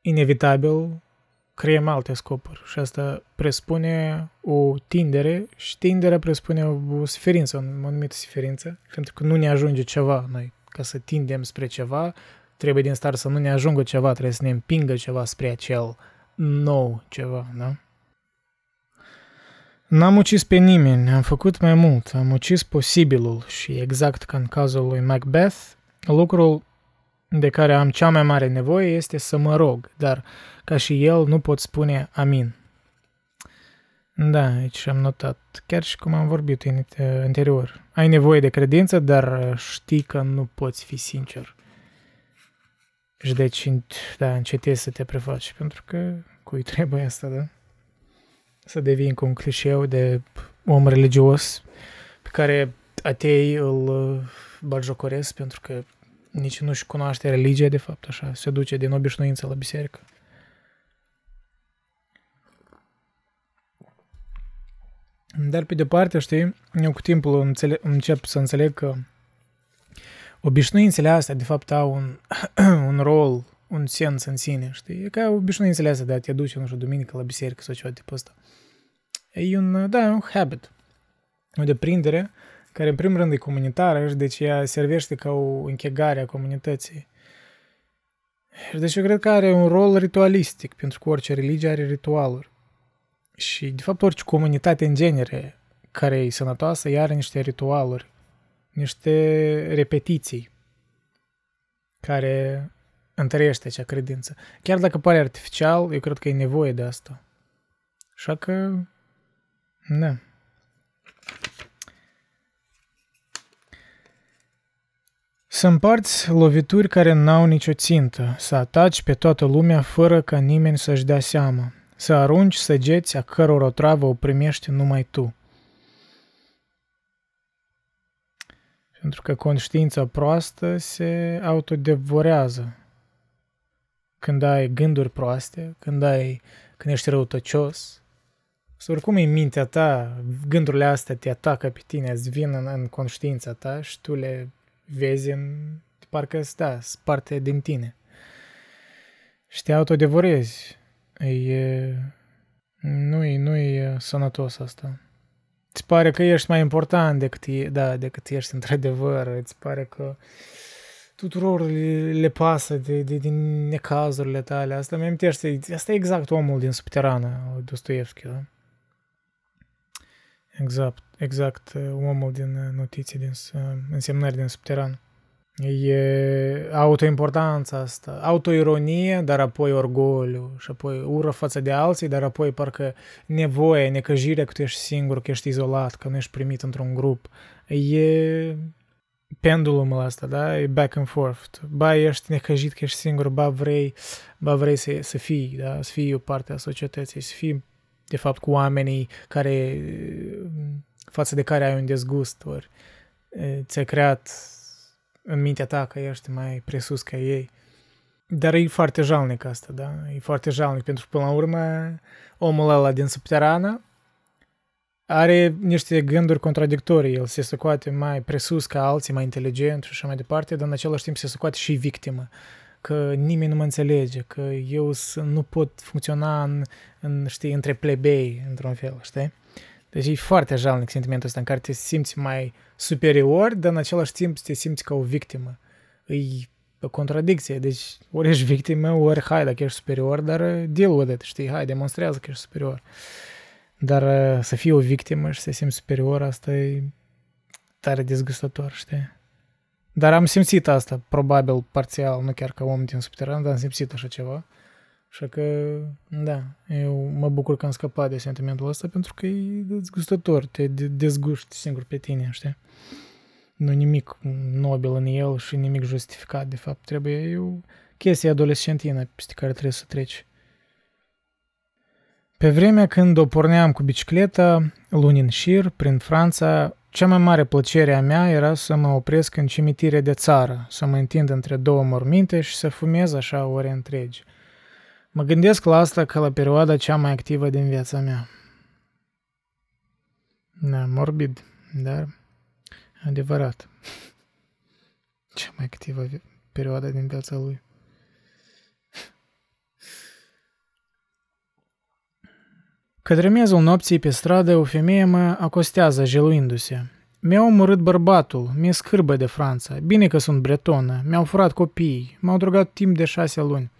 inevitabil creăm alte scopuri și asta presupune o tindere și tinderea presupune o suferință, o anumită suferință, pentru că nu ne ajunge ceva noi. Ca să tindem spre ceva, trebuie din start să nu ne ajungă ceva, trebuie să ne împingă ceva spre acel nou ceva, da? N-am ucis pe nimeni, am făcut mai mult, am ucis posibilul și exact ca în cazul lui Macbeth, lucrul de care am cea mai mare nevoie este să mă rog, dar ca și el nu pot spune amin. Da, aici am notat, chiar și cum am vorbit în, anterior. Ai nevoie de credință, dar știi că nu poți fi sincer. Și deci, da, încetezi să te prefaci, pentru că cui trebuie asta, da? Să devii încă un clișeu de om religios pe care atei îl uh, bagiocoresc pentru că nici nu-și cunoaște religia, de fapt, așa, se duce din obișnuință la biserică. Dar pe departe, știi, eu cu timpul înțeleg, încep să înțeleg că obișnuințele astea, de fapt, au un, un rol, un sens în sine, știi? E ca obișnuințele astea de a te duce, nu știu, duminică la biserică sau ceva de tipul ăsta. E un, da, un habit, o deprindere care în primul rând e comunitară și deci ea servește ca o închegare a comunității. Și deci eu cred că are un rol ritualistic, pentru că orice religie are ritualuri. Și de fapt orice comunitate în genere care e sănătoasă, ea are niște ritualuri, niște repetiții care întărește acea credință. Chiar dacă pare artificial, eu cred că e nevoie de asta. Așa că, da. Să împarți lovituri care n-au nicio țintă, să ataci pe toată lumea fără ca nimeni să-și dea seama, să arunci săgeți a căror o travă o primești numai tu. Pentru că conștiința proastă se autodevorează. Când ai gânduri proaste, când ai, când ești răutăcios, să oricum în mintea ta, gândurile astea te atacă pe tine, îți vin în, în conștiința ta și tu le vezi în, parcă da, parte din tine. Și te autodevorezi. E, nu e, nu e sănătos asta. Îți pare că ești mai important decât, e, da, decât ești într-adevăr. Îți pare că tuturor le, le pasă de, de, din necazurile tale. Asta mi amintește, asta e exact omul din Subterană, Dostoevski, da? Exact, exact, omul din notiții, din însemnări din Subteran. E autoimportanța asta, autoironie, dar apoi orgoliu și apoi ură față de alții, dar apoi parcă nevoie, necăjirea că tu ești singur, că ești izolat, că nu ești primit într-un grup. E pendulumul ăsta, da? E back and forth. Ba ești necăjit că ești singur, ba vrei, ba vrei să, să fii, da? Să fii o parte a societății, să fii de fapt cu oamenii care față de care ai un dezgust, ori ți-ai creat în mintea ta că ești mai presus ca ei. Dar e foarte jalnic asta, da? E foarte jalnic, pentru că până la urmă omul ăla din subterană are niște gânduri contradictorii. El se socoate mai presus ca alții, mai inteligent și așa mai departe, dar în același timp se socoate și victimă. Că nimeni nu mă înțelege, că eu nu pot funcționa în, în știi, între plebei, într-un fel, știi? Deci e foarte jalnic sentimentul ăsta în care te simți mai superior, dar în același timp te simți ca o victimă. E o contradicție, deci ori ești victimă, ori hai dacă ești superior, dar uh, deal with it, știi, hai, demonstrează că ești superior. Dar uh, să fii o victimă și să te simți superior, asta e tare dezgustător, știi? Dar am simțit asta, probabil, parțial, nu chiar ca om din subteran, dar am simțit așa ceva. Așa că, da, eu mă bucur că am scăpat de sentimentul ăsta pentru că e dezgustător, te dezguști singur pe tine, știi? Nu nimic nobil în el și nimic justificat, de fapt, trebuie, e o chestie adolescentină peste care trebuie să treci. Pe vremea când o porneam cu bicicleta, luni în șir, prin Franța, cea mai mare plăcere a mea era să mă opresc în cimitire de țară, să mă întind între două morminte și să fumez așa ore întregi – Mă gândesc la asta ca la perioada cea mai activă din viața mea. Da, morbid, dar adevărat. Cea mai activă perioadă din viața lui. Către miezul nopții pe stradă, o femeie mă acostează jeluindu-se. Mi-a omorât bărbatul, mi-e scârbă de Franța, bine că sunt bretonă, mi-au furat copiii, m-au drogat timp de șase luni.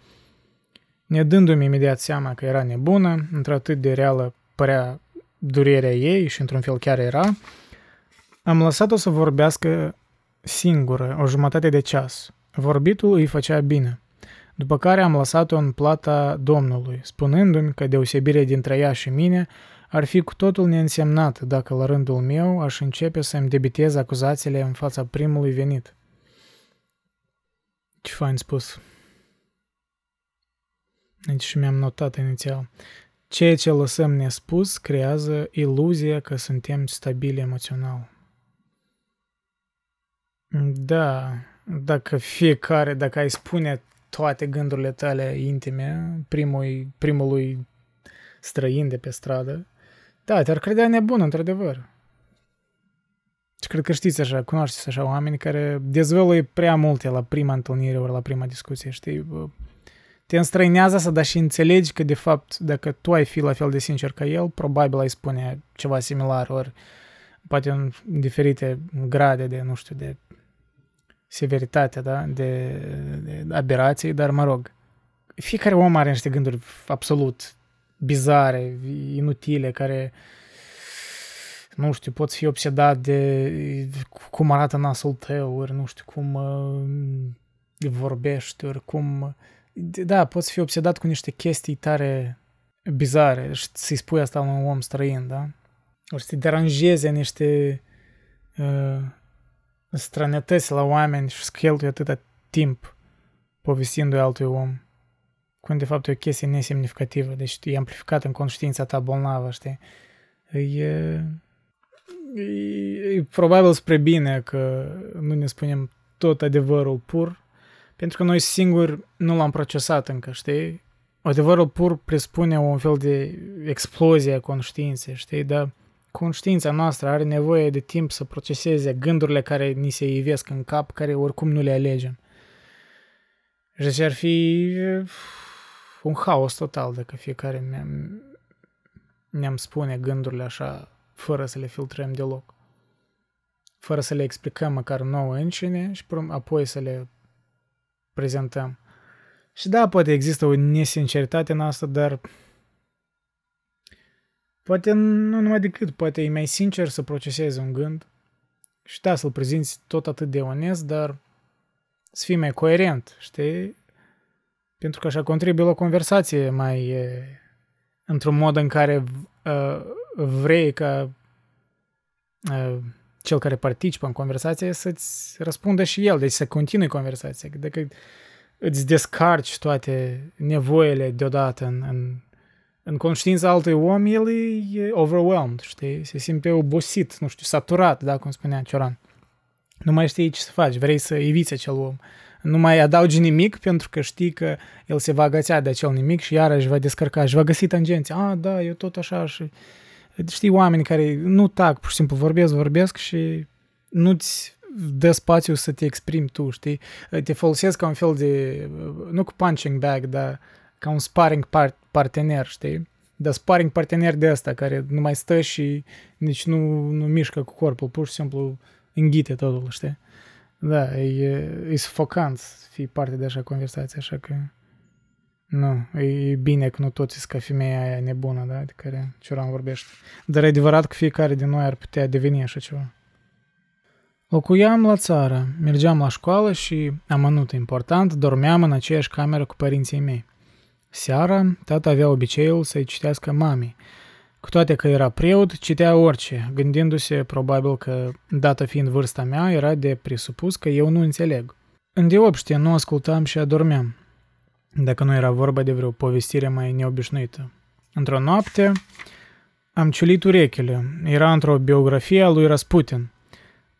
Ne dându-mi imediat seama că era nebună, într-atât de reală părea durerea ei și într-un fel chiar era, am lăsat-o să vorbească singură o jumătate de ceas. Vorbitul îi făcea bine. După care am lăsat-o în plata Domnului, spunându-mi că deosebirea dintre ea și mine ar fi cu totul neînsemnat dacă la rândul meu aș începe să-mi debitez acuzațiile în fața primului venit. Ce fain spus. Deci și mi-am notat inițial. Ceea ce lăsăm nespus creează iluzia că suntem stabili emoțional. Da, dacă fiecare, dacă ai spune toate gândurile tale intime primului, primului străin de pe stradă, da, te-ar credea nebun, într-adevăr. Și cred că știți așa, cunoașteți așa oameni care dezvăluie prea multe la prima întâlnire ori la prima discuție, știi? Te înstrăinează să da și înțelegi că, de fapt, dacă tu ai fi la fel de sincer ca el, probabil ai spune ceva similar, ori poate în diferite grade de, nu știu, de severitate, da, de, de aberații, dar mă rog, fiecare om are niște gânduri absolut bizare, inutile, care nu știu, poți fi obsedat de cum arată nasul tău, ori nu știu cum vorbești, oricum... Da, poți fi obsedat cu niște chestii tare bizare și să-i spui asta unui om străin, da? Ori să te deranjeze niște uh, străinătăți la oameni și să cheltui atâta timp povestindu-i altui om. Când de fapt e o chestie nesemnificativă, deci e amplificat în conștiința ta bolnavă, știi? E, e, e probabil spre bine că nu ne spunem tot adevărul pur, pentru că noi singuri nu l-am procesat încă, știi? Adevărul pur presupune un fel de explozie a conștiinței, știi? Dar conștiința noastră are nevoie de timp să proceseze gândurile care ni se ivesc în cap, care oricum nu le alegem. Și deci ar fi un haos total dacă fiecare ne-am, ne-am spune gândurile așa, fără să le filtrăm deloc. Fără să le explicăm măcar nouă încine și apoi să le prezentăm. Și da, poate există o nesinceritate în asta, dar poate nu numai decât, poate e mai sincer să procesezi un gând și da, să-l prezinți tot atât de onest, dar să fii mai coerent, știi? Pentru că așa contribuie la o conversație mai e, într-un mod în care uh, vrei ca uh, cel care participă în conversație să-ți răspundă și el, deci să continui conversația. Dacă îți descarci toate nevoile deodată în, în, în conștiința altui om, el e overwhelmed, știi? Se simte obosit, nu știu, saturat, da, cum spunea Cioran. Nu mai știi ce să faci, vrei să eviți acel om. Nu mai adaugi nimic pentru că știi că el se va agățea de acel nimic și iarăși va descărca și va găsi tangențe. Ah, da, eu tot așa și... Știi oameni care nu tac, pur și simplu vorbesc, vorbesc și nu-ți dă spațiu să te exprimi tu, știi? Te folosesc ca un fel de, nu cu punching bag, dar ca un sparring part, partener, știi? Dar sparring partener de asta, care nu mai stă și nici nu, nu mișcă cu corpul, pur și simplu înghite totul, știi? Da, e, e sufocant să fii parte de așa conversație, așa că nu, e bine că nu toți sunt ca femeia aia nebună, da, de care Cioran vorbește. Dar e adevărat că fiecare din noi ar putea deveni așa ceva. Locuiam la țară, mergeam la școală și, amănut important, dormeam în aceeași cameră cu părinții mei. Seara, tata avea obiceiul să-i citească mamei. Cu toate că era preot, citea orice, gândindu-se probabil că, dată fiind vârsta mea, era de presupus că eu nu înțeleg. Îndeopște nu ascultam și adormeam, dacă nu era vorba de vreo povestire mai neobișnuită. Într-o noapte am ciulit urechile. Era într-o biografie a lui Rasputin –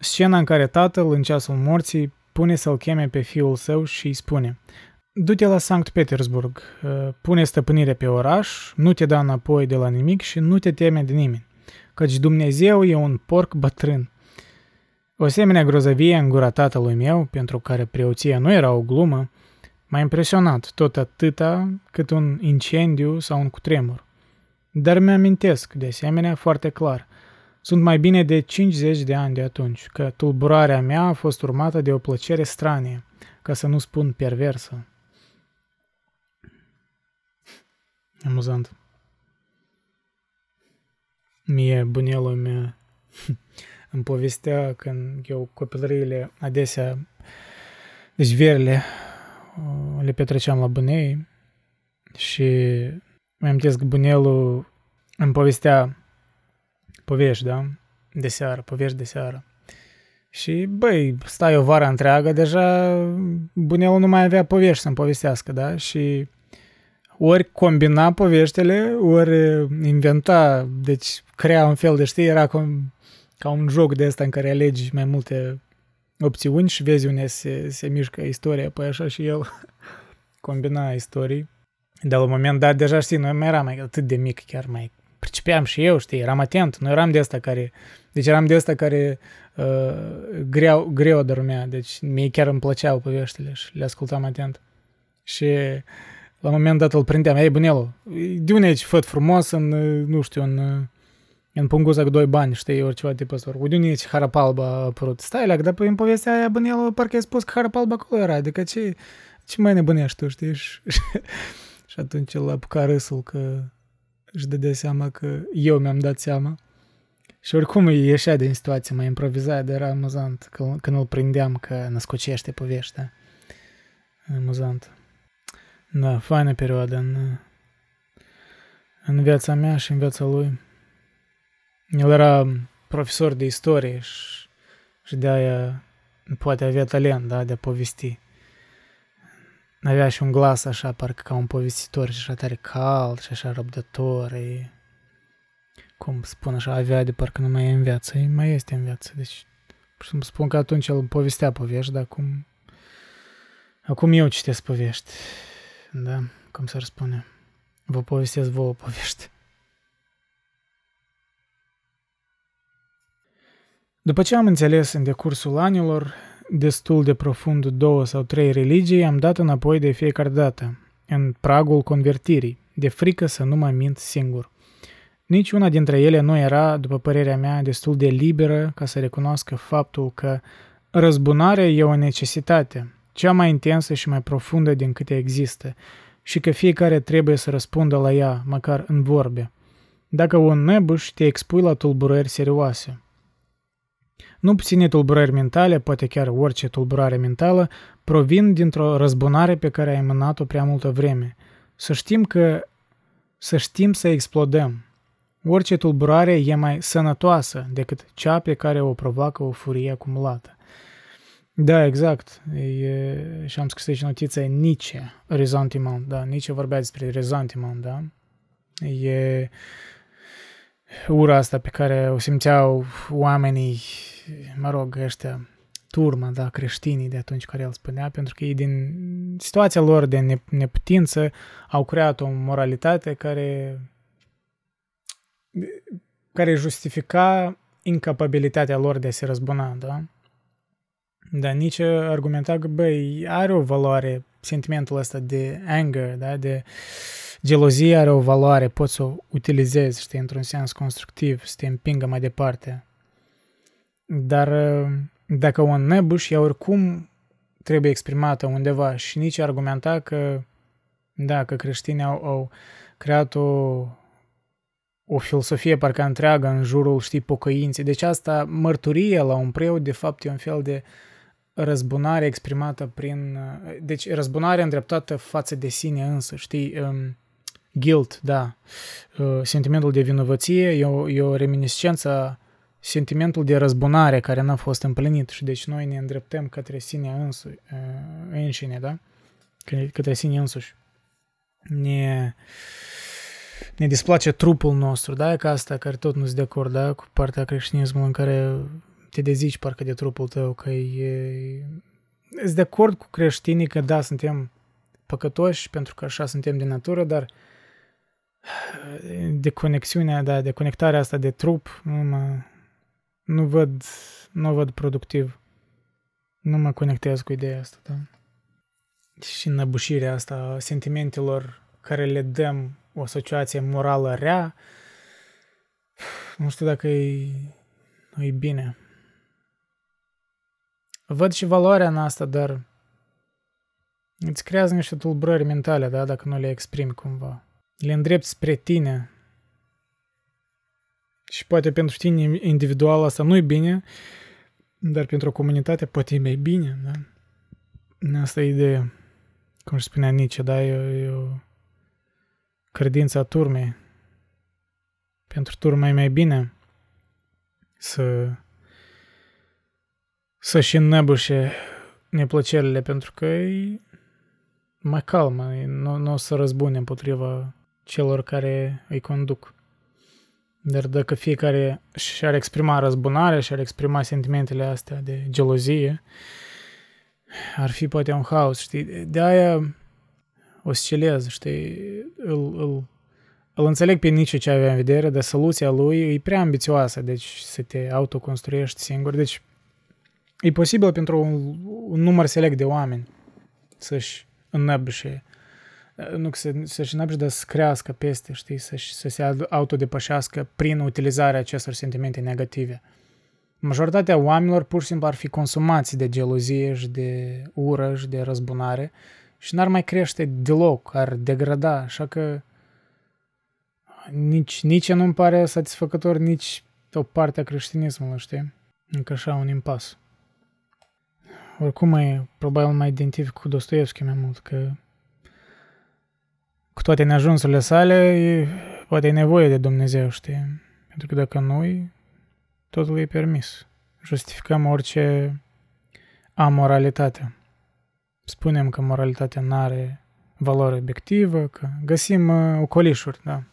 Scena în care tatăl, în ceasul morții, pune să-l cheme pe fiul său și îi spune Du-te la Sankt Petersburg, uh, pune stăpânire pe oraș, nu te da înapoi de la nimic și nu te teme de nimeni, căci Dumnezeu e un porc bătrân. O asemenea grozăvie în gura tatălui meu, pentru care preoția nu era o glumă, m-a impresionat tot atâta cât un incendiu sau un cutremur. Dar mi-amintesc, de asemenea, foarte clar – sunt mai bine de 50 de ani de atunci, că tulburarea mea a fost urmată de o plăcere stranie, ca să nu spun perversă. Amuzant. Mie, bunelul meu, îmi povestea când eu copilăriile adesea, deci verile, le petreceam la bunei și mi am că bunelul îmi povestea povești, da? De seară, povești de seară. Și, băi, stai o vară întreagă, deja bunelul nu mai avea povești să-mi povestească, da? Și ori combina poveștile, ori inventa, deci crea un fel de, știi, era cum, ca un joc de ăsta în care alegi mai multe opțiuni și vezi unde se, se mișcă istoria, păi așa și el combina istorii. De la un moment dat, deja știi, noi mai eram mai atât de mic, chiar mai pricepeam și eu, știi, eram atent, nu eram de asta care, deci eram de asta care uh, greu, greu dormea, deci mie chiar îmi plăceau poveștile și le ascultam atent. Și la un moment dat îl prindeam, ei, bunelu, de unde ești făt frumos în, nu știu, în, în punguza cu doi bani, știi, ori ceva tipul ăsta, de unde ești harapalba a apărut? Stai, leac, dar în povestea aia, bunelu, parcă ai spus că harapalba acolo era, adică ce, ce mai nebunești tu, știi? și atunci el apuca râsul că își dădea seama că eu mi-am dat seama. Și oricum ieșea din situație mai improvizat, dar era amuzant când îl prindeam că născocește poveștea. Amuzant. Da, faină perioadă în, în viața mea și în viața lui. El era profesor de istorie și, și de aia poate avea talent, da, de a povesti. Avea și un glas așa, parcă ca un povestitor și așa tare cald și așa răbdător. E, cum spun așa, avea de parcă nu mai e în viață. E, mai este în viață. Deci, spun că atunci el povestea povești, dar acum, acum eu citesc povești. Da, cum să spune. Vă povestesc vouă povești. După ce am înțeles în decursul anilor destul de profund două sau trei religii, am dat înapoi de fiecare dată, în pragul convertirii, de frică să nu mă mint singur. Nici una dintre ele nu era, după părerea mea, destul de liberă ca să recunoască faptul că răzbunarea e o necesitate, cea mai intensă și mai profundă din câte există, și că fiecare trebuie să răspundă la ea, măcar în vorbe. Dacă un nebuș te expui la tulburări serioase – nu puține tulburări mentale, poate chiar orice tulburare mentală, provin dintr-o răzbunare pe care ai mânat-o prea multă vreme. Să știm că să știm să explodăm. Orice tulburare e mai sănătoasă decât cea pe care o provoacă o furie acumulată. Da, exact. E, și am scris aici notița Nietzsche, resentiment, da. Nietzsche vorbea despre resentiment, da. E ura asta pe care o simțeau oamenii mă rog, ăștia, turma, da, creștinii de atunci care el spunea, pentru că ei din situația lor de neputință au creat o moralitate care care justifica incapabilitatea lor de a se răzbuna, da? Dar nici argumenta că, băi, are o valoare sentimentul ăsta de anger, da? de gelozie are o valoare, poți să o utilizezi, știi, într-un sens constructiv, să te împingă mai departe. Dar uh, dacă o nebuș, ea oricum trebuie exprimată undeva și nici argumenta că, da, că creștinii au, au creat o, o filosofie parcă întreagă în jurul, știi, pocăinței. Deci asta, mărturie la un preot, de fapt, e un fel de răzbunare exprimată prin... Uh, deci răzbunare îndreptată față de sine însă, știi? Um, guilt, da. Uh, sentimentul de vinovăție e o, e o reminiscență sentimentul de răzbunare care n-a fost împlinit și deci noi ne îndreptăm către sine însu, înșine, da? Către sine însuși. Ne, ne displace trupul nostru, da? Ca asta care tot nu sunt de acord, da? Cu partea creștinismului în care te dezici parcă de trupul tău, că e... Sunt de acord cu creștinii că da, suntem păcătoși pentru că așa suntem de natură, dar de conexiunea, da, de conectarea asta de trup, nu mă, nu văd, nu văd productiv. Nu mă conectez cu ideea asta, da? Și înăbușirea asta a sentimentelor care le dăm o situație morală rea, nu știu dacă e, e bine. Văd și valoarea în asta, dar îți creează niște tulburări mentale, da, dacă nu le exprimi cumva. Le îndrepti spre tine, și poate pentru tine individual asta nu e bine, dar pentru o comunitate poate e mai bine, da? Asta e ideea. Cum își spunea Nietzsche, da? E, e o credință a turmei. Pentru turma e mai bine să să-și înnăbușe neplăcerile, pentru că e mai calmă, nu, nu o să răzbune împotriva celor care îi conduc. Dar dacă fiecare și-ar exprima răzbunarea și-ar exprima sentimentele astea de gelozie, ar fi poate un haos, știi? De aia oscilez, știi? Îl, îl, îl înțeleg pe nici ce avea în vedere, dar soluția lui e prea ambițioasă, deci să te autoconstruiești singur. Deci e posibil pentru un, un număr select de oameni să-și înnăbușe nu să, să-și n dar să crească peste, știi, să, să se autodepășească prin utilizarea acestor sentimente negative. Majoritatea oamenilor pur și simplu ar fi consumați de gelozie și de ură și de răzbunare și n-ar mai crește deloc, ar degrada, așa că nici, nici nu-mi pare satisfăcător nici o parte a creștinismului, știi? Încă așa un impas. oricum mai, probabil mai identific cu Dostoevski mai mult, că cu toate neajunsurile sale, e, poate e nevoie de Dumnezeu, știi? Pentru că dacă nu totul e permis. Justificăm orice amoralitate. Spunem că moralitatea nu are valoare obiectivă, că găsim uh, ocolișuri, da.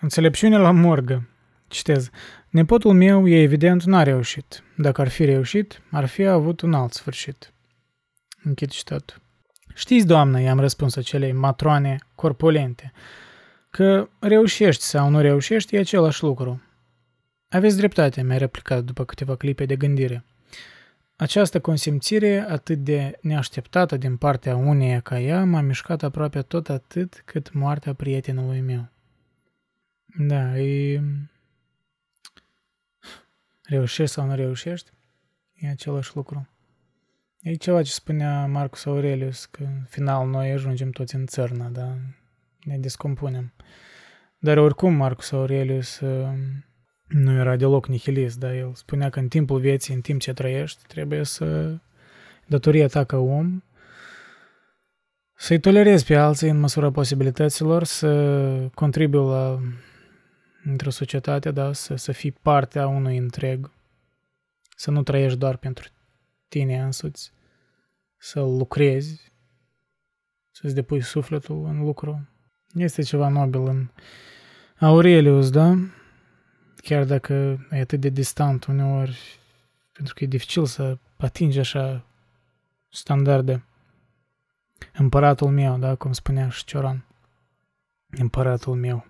Înțelepciune la morgă. Citez. Nepotul meu e evident n-a reușit. Dacă ar fi reușit, ar fi avut un alt sfârșit. Închid citatul. Știți, doamnă, i-am răspuns acelei matroane corpulente, că reușești sau nu reușești e același lucru. Aveți dreptate, mi-a replicat după câteva clipe de gândire. Această consimțire atât de neașteptată din partea uneia ca ea m-a mișcat aproape tot atât cât moartea prietenului meu. Da, e... Reușești sau nu reușești, e același lucru. E ceva ce spunea Marcus Aurelius, că în final noi ajungem toți în țărnă, da? Ne descompunem. Dar oricum Marcus Aurelius uh, nu era deloc nihilist, da? El spunea că în timpul vieții, în timp ce trăiești, trebuie să datoria ta ca om să-i tolerezi pe alții în măsura posibilităților, să contribui la într-o societate, da, să, să fii parte a unui întreg, să nu trăiești doar pentru tine însuți, să lucrezi, să-ți depui sufletul în lucru. Este ceva nobil în Aurelius, da? Chiar dacă e atât de distant uneori, pentru că e dificil să atingi așa standarde. Împăratul meu, da, cum spunea și Cioran. Împăratul meu,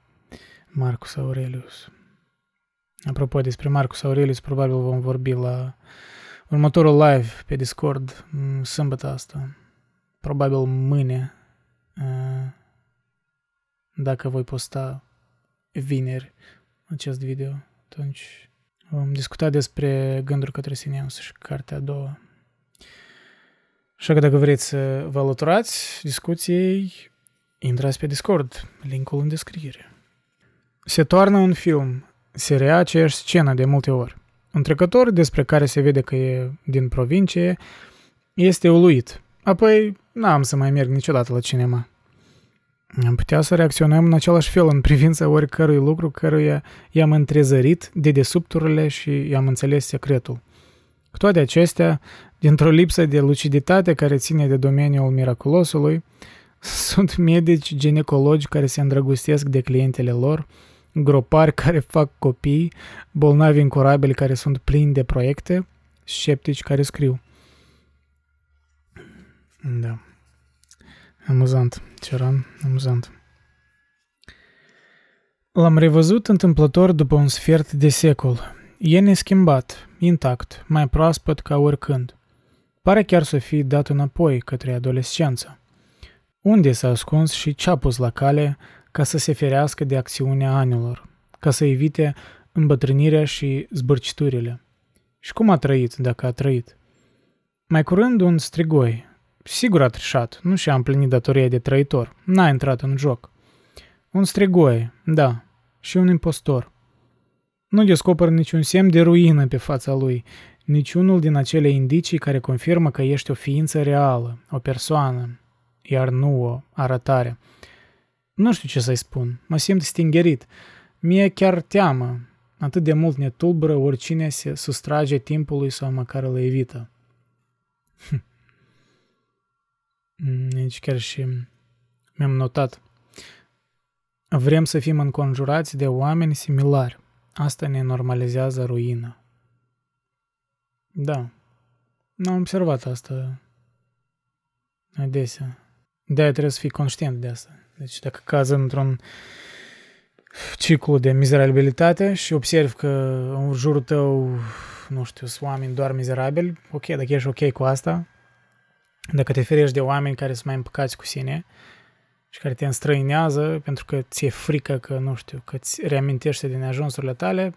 Marcus Aurelius. Apropo despre Marcus Aurelius, probabil vom vorbi la următorul live pe Discord sâmbătă asta. Probabil mâine, dacă voi posta vineri acest video, atunci vom discuta despre gânduri către sine și cartea a doua. Așa că dacă vreți să vă alăturați discuției, intrați pe Discord, linkul în descriere. Se toarnă un film, se rea aceeași scenă de multe ori. Un trecător despre care se vede că e din provincie este uluit. Apoi n-am să mai merg niciodată la cinema. Am putea să reacționăm în același fel în privința oricărui lucru căruia i-am întrezărit de desubturile și i-am înțeles secretul. Cu toate acestea, dintr-o lipsă de luciditate care ține de domeniul miraculosului, sunt medici ginecologi care se îndrăgostesc de clientele lor, gropari care fac copii, bolnavi incurabili care sunt plini de proiecte, sceptici care scriu. Da. Amuzant. Ceran, amuzant. L-am revăzut întâmplător după un sfert de secol. E neschimbat, intact, mai proaspăt ca oricând. Pare chiar să fi dat înapoi către adolescență. Unde s-a ascuns și ce-a pus la cale ca să se ferească de acțiunea anilor, ca să evite îmbătrânirea și zbârciturile. Și cum a trăit, dacă a trăit? Mai curând un strigoi. Sigur a trișat, nu și-a împlinit datoria de trăitor, n-a intrat în joc. Un strigoi, da, și un impostor. Nu descoperă niciun semn de ruină pe fața lui, niciunul din acele indicii care confirmă că ești o ființă reală, o persoană, iar nu o arătare. Nu știu ce să-i spun, mă simt stingerit. Mie chiar teamă. Atât de mult ne tulbură oricine se sustrage timpului sau măcar îl evită. Deci chiar și mi-am notat. Vrem să fim înconjurați de oameni similari. Asta ne normalizează ruina. Da. N-am observat asta adesea. De-aia trebuie să fii conștient de asta. Deci dacă cazi într-un ciclu de mizerabilitate și observi că în jurul tău, nu știu, sunt oameni doar mizerabili, ok, dacă ești ok cu asta, dacă te ferești de oameni care sunt mai împăcați cu sine și care te înstrăinează pentru că ți-e frică că, nu știu, că ți reamintește din ajunsurile tale,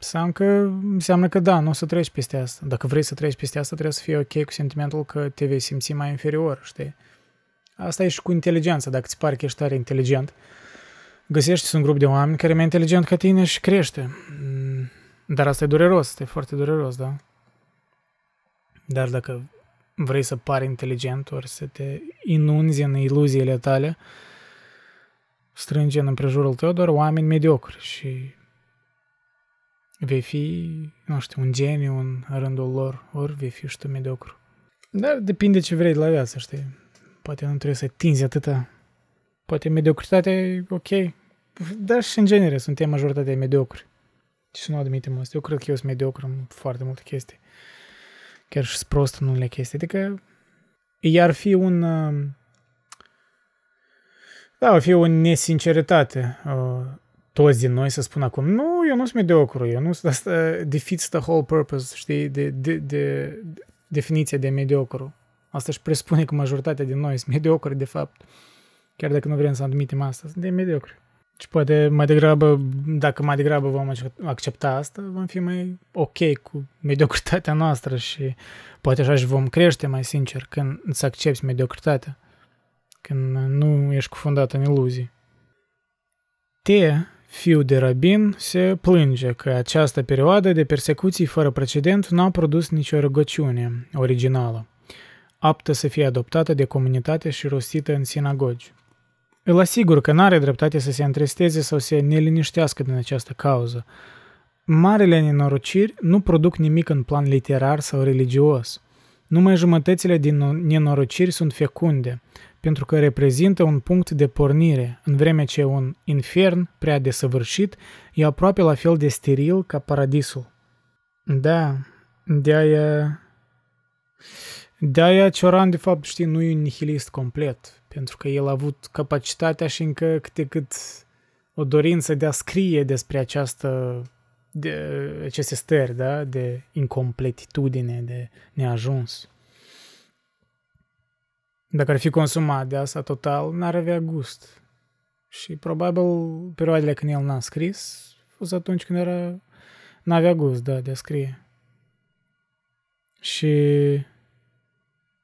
înseamnă că, înseamnă că da, nu o să treci peste asta. Dacă vrei să treci peste asta, trebuie să fii ok cu sentimentul că te vei simți mai inferior, știi? Asta e și cu inteligența, dacă ți pare că ești tare inteligent. Găsești un grup de oameni care e mai inteligent ca tine și crește. Dar asta e dureros, asta e foarte dureros, da? Dar dacă vrei să pari inteligent, ori să te inunzi în iluziile tale, strânge în împrejurul tău doar oameni mediocri și vei fi, nu știu, un geniu în rândul lor, ori vei fi și tu mediocru. Dar depinde ce vrei de la viață, știi? Poate nu trebuie să tinzi atâta. Poate mediocritatea e ok. Dar și în genere suntem majoritatea mediocri. Și să nu admitem asta. Eu cred că eu sunt mediocru în foarte multe chestii. Chiar și prost în unele chestii. Adică iar fi un... Uh, da, ar fi o nesinceritate. Uh, toți din noi să spun acum, nu, eu nu sunt mediocru, eu nu sunt, asta defeats the whole purpose, știi, de, de, de, de definiția de mediocru. Asta își presupune că majoritatea din noi sunt mediocri, de fapt. Chiar dacă nu vrem să admitem asta, sunt de mediocri. Și poate mai degrabă, dacă mai degrabă vom accepta asta, vom fi mai ok cu mediocritatea noastră și poate așa și vom crește mai sincer când îți accepti mediocritatea, când nu ești cufundat în iluzii. Te, fiul de rabin, se plânge că această perioadă de persecuții fără precedent nu a produs nicio rugăciune originală, aptă să fie adoptată de comunitate și rostită în sinagogi. Îl asigur că n-are dreptate să se întristeze sau să neliniștească din această cauză. Marele nenorociri nu produc nimic în plan literar sau religios. Numai jumătățile din nenorociri sunt fecunde, pentru că reprezintă un punct de pornire, în vreme ce un infern prea desăvârșit e aproape la fel de steril ca paradisul. Da, de-aia... De-aia Cioran, de fapt, știi, nu e un nihilist complet, pentru că el a avut capacitatea și încă câte cât o dorință de a scrie despre această de aceste stări, da? de incompletitudine, de neajuns. Dacă ar fi consumat de asta total, n-ar avea gust. Și probabil perioadele când el n-a scris, a fost atunci când era, n-avea gust, da, de a scrie. Și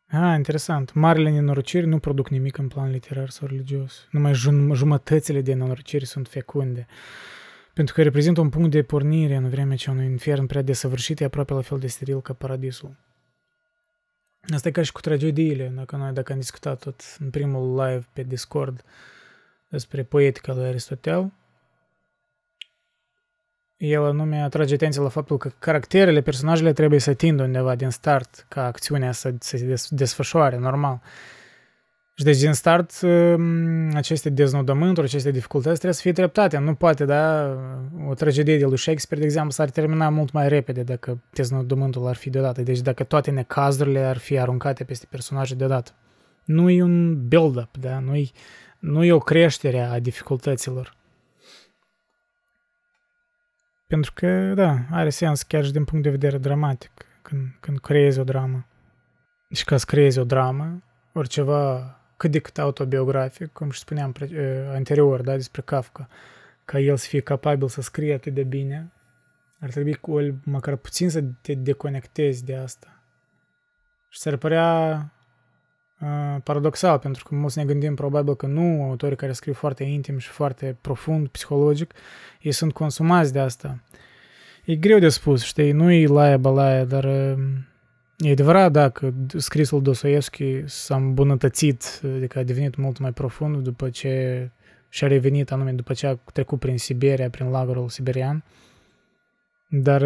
Ah, interesant. Marile nenorociri nu produc nimic în plan literar sau religios. Numai jum- jumătățile de nenorociri sunt fecunde. Pentru că reprezintă un punct de pornire în vreme ce un infern prea desăvârșit e aproape la fel de steril ca paradisul. Asta e ca și cu tragediile, dacă noi dacă am discutat tot în primul live pe Discord despre poetica lui Aristotel, el anume atrage atenția la faptul că caracterele, personajele trebuie să tindă undeva din start ca acțiunea să, să se desfășoare normal. Și deci din start um, aceste deznodământuri, aceste dificultăți trebuie să fie treptate. Nu poate, da, o tragedie de lui Shakespeare, de exemplu, s-ar termina mult mai repede dacă deznodământul ar fi deodată. Deci dacă toate necazurile ar fi aruncate peste personaje deodată. Nu e un build-up, da, nu e, nu e o creștere a dificultăților. Pentru că, da, are sens chiar și din punct de vedere dramatic, când, când creezi o dramă. Și ca să creezi o dramă, oriceva cât de cât autobiografic, cum și spuneam anterior, da, despre Kafka, ca el să fie capabil să scrie atât de bine, ar trebui cu măcar puțin să te deconectezi de asta. Și s-ar părea uh, paradoxal, pentru că mulți ne gândim probabil că nu autorii care scriu foarte intim și foarte profund, psihologic, ei sunt consumați de asta. E greu de spus, știi, nu e laia balaia, dar uh, E adevărat, da, că scrisul Dostoevski s-a îmbunătățit, adică a devenit mult mai profund după ce și-a revenit, anume după ce a trecut prin Siberia, prin lagărul siberian. Dar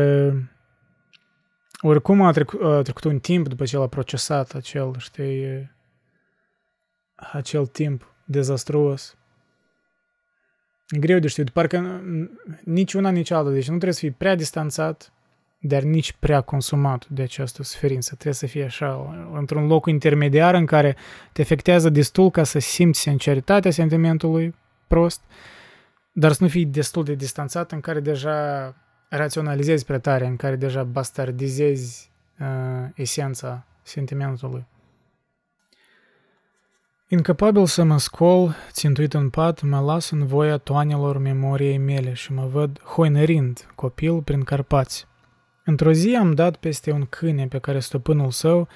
oricum a trecut, a trecut un timp după ce el a procesat acel, știi, acel timp dezastruos. E greu de știut, parcă nici una, nici alta, deci nu trebuie să fii prea distanțat, dar nici prea consumat de această suferință. Trebuie să fie așa, într-un loc intermediar în care te afectează destul ca să simți sinceritatea sentimentului prost, dar să nu fii destul de distanțat în care deja raționalizezi prea tare, în care deja bastardizezi uh, esența sentimentului. Incapabil să mă scol, țintuit în pat, mă las în voia toanelor memoriei mele și mă văd hoinărind, copil prin Carpați. Într-o zi am dat peste un câine pe care stăpânul său,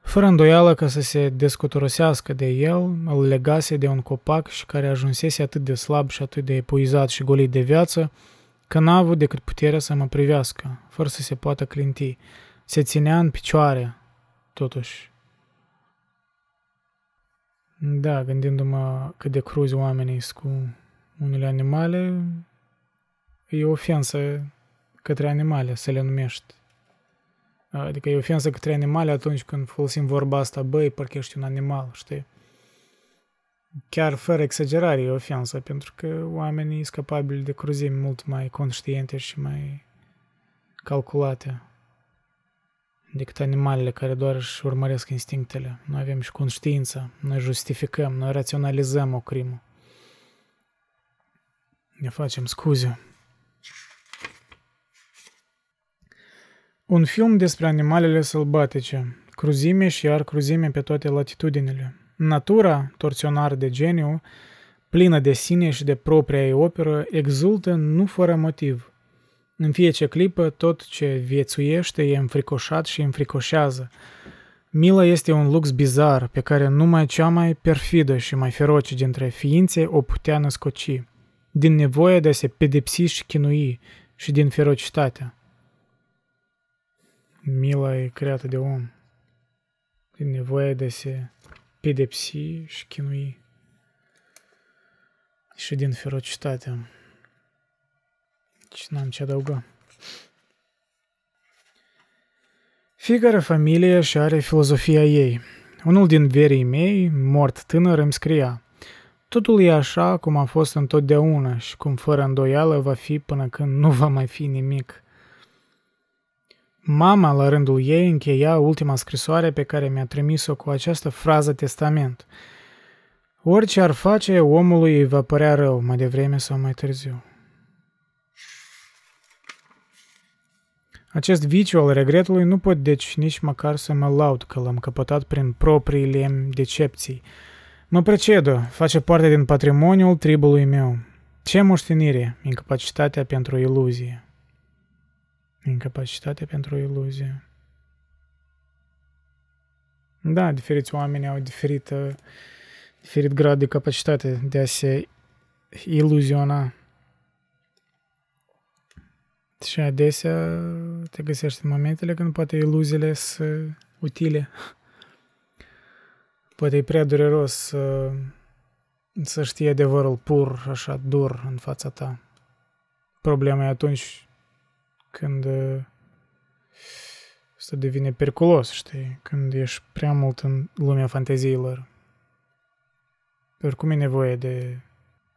fără îndoială că să se descotorosească de el, îl legase de un copac și care ajunsese atât de slab și atât de epuizat și golit de viață, că n-a avut decât puterea să mă privească, fără să se poată clinti. Se ținea în picioare, totuși. Da, gândindu-mă cât de cruzi oamenii sunt cu unele animale, e ofensă către animale să le numești. Adică e ofensă către animale atunci când folosim vorba asta, băi, parcă ești un animal, știi? Chiar fără exagerare e ofensă, pentru că oamenii sunt capabili de cruzimi mult mai conștiente și mai calculate decât animalele care doar își urmăresc instinctele. Noi avem și conștiința, noi justificăm, noi raționalizăm o crimă. Ne facem scuze. Un film despre animalele sălbatice, cruzime și iar cruzime pe toate latitudinile. Natura, torționar de geniu, plină de sine și de propria ei operă, exultă nu fără motiv. În fiecare clipă, tot ce viețuiește e înfricoșat și înfricoșează. Mila este un lux bizar pe care numai cea mai perfidă și mai feroce dintre ființe o putea născoci, din nevoia de a se pedepsi și chinui și din ferocitate. Mila e creată de om, din nevoia de a se pedepsi și chinui și din ferocitate. Și n-am ce adăuga. Fiecare familie și are filozofia ei. Unul din verii mei, mort tânăr, îmi scria Totul e așa cum a fost întotdeauna și cum fără îndoială va fi până când nu va mai fi nimic. Mama, la rândul ei, încheia ultima scrisoare pe care mi-a trimis-o cu această frază testament. Orice ar face, omului îi va părea rău, mai devreme sau mai târziu. Acest viciu al regretului nu pot deci nici măcar să mă laud că l-am căpătat prin propriile decepții. Mă precedă, face parte din patrimoniul tribului meu. Ce moștenire, incapacitatea pentru iluzie. Incapacitatea pentru iluzie. Da, diferiți oameni au diferit, diferit grad de capacitate de a se iluziona. Și adesea te găsești în momentele când poate iluziile sunt utile. Poate e prea dureros să, să știi adevărul pur, așa, dur în fața ta. Problema e atunci când să devine periculos, știi? Când ești prea mult în lumea fanteziilor. Oricum e nevoie de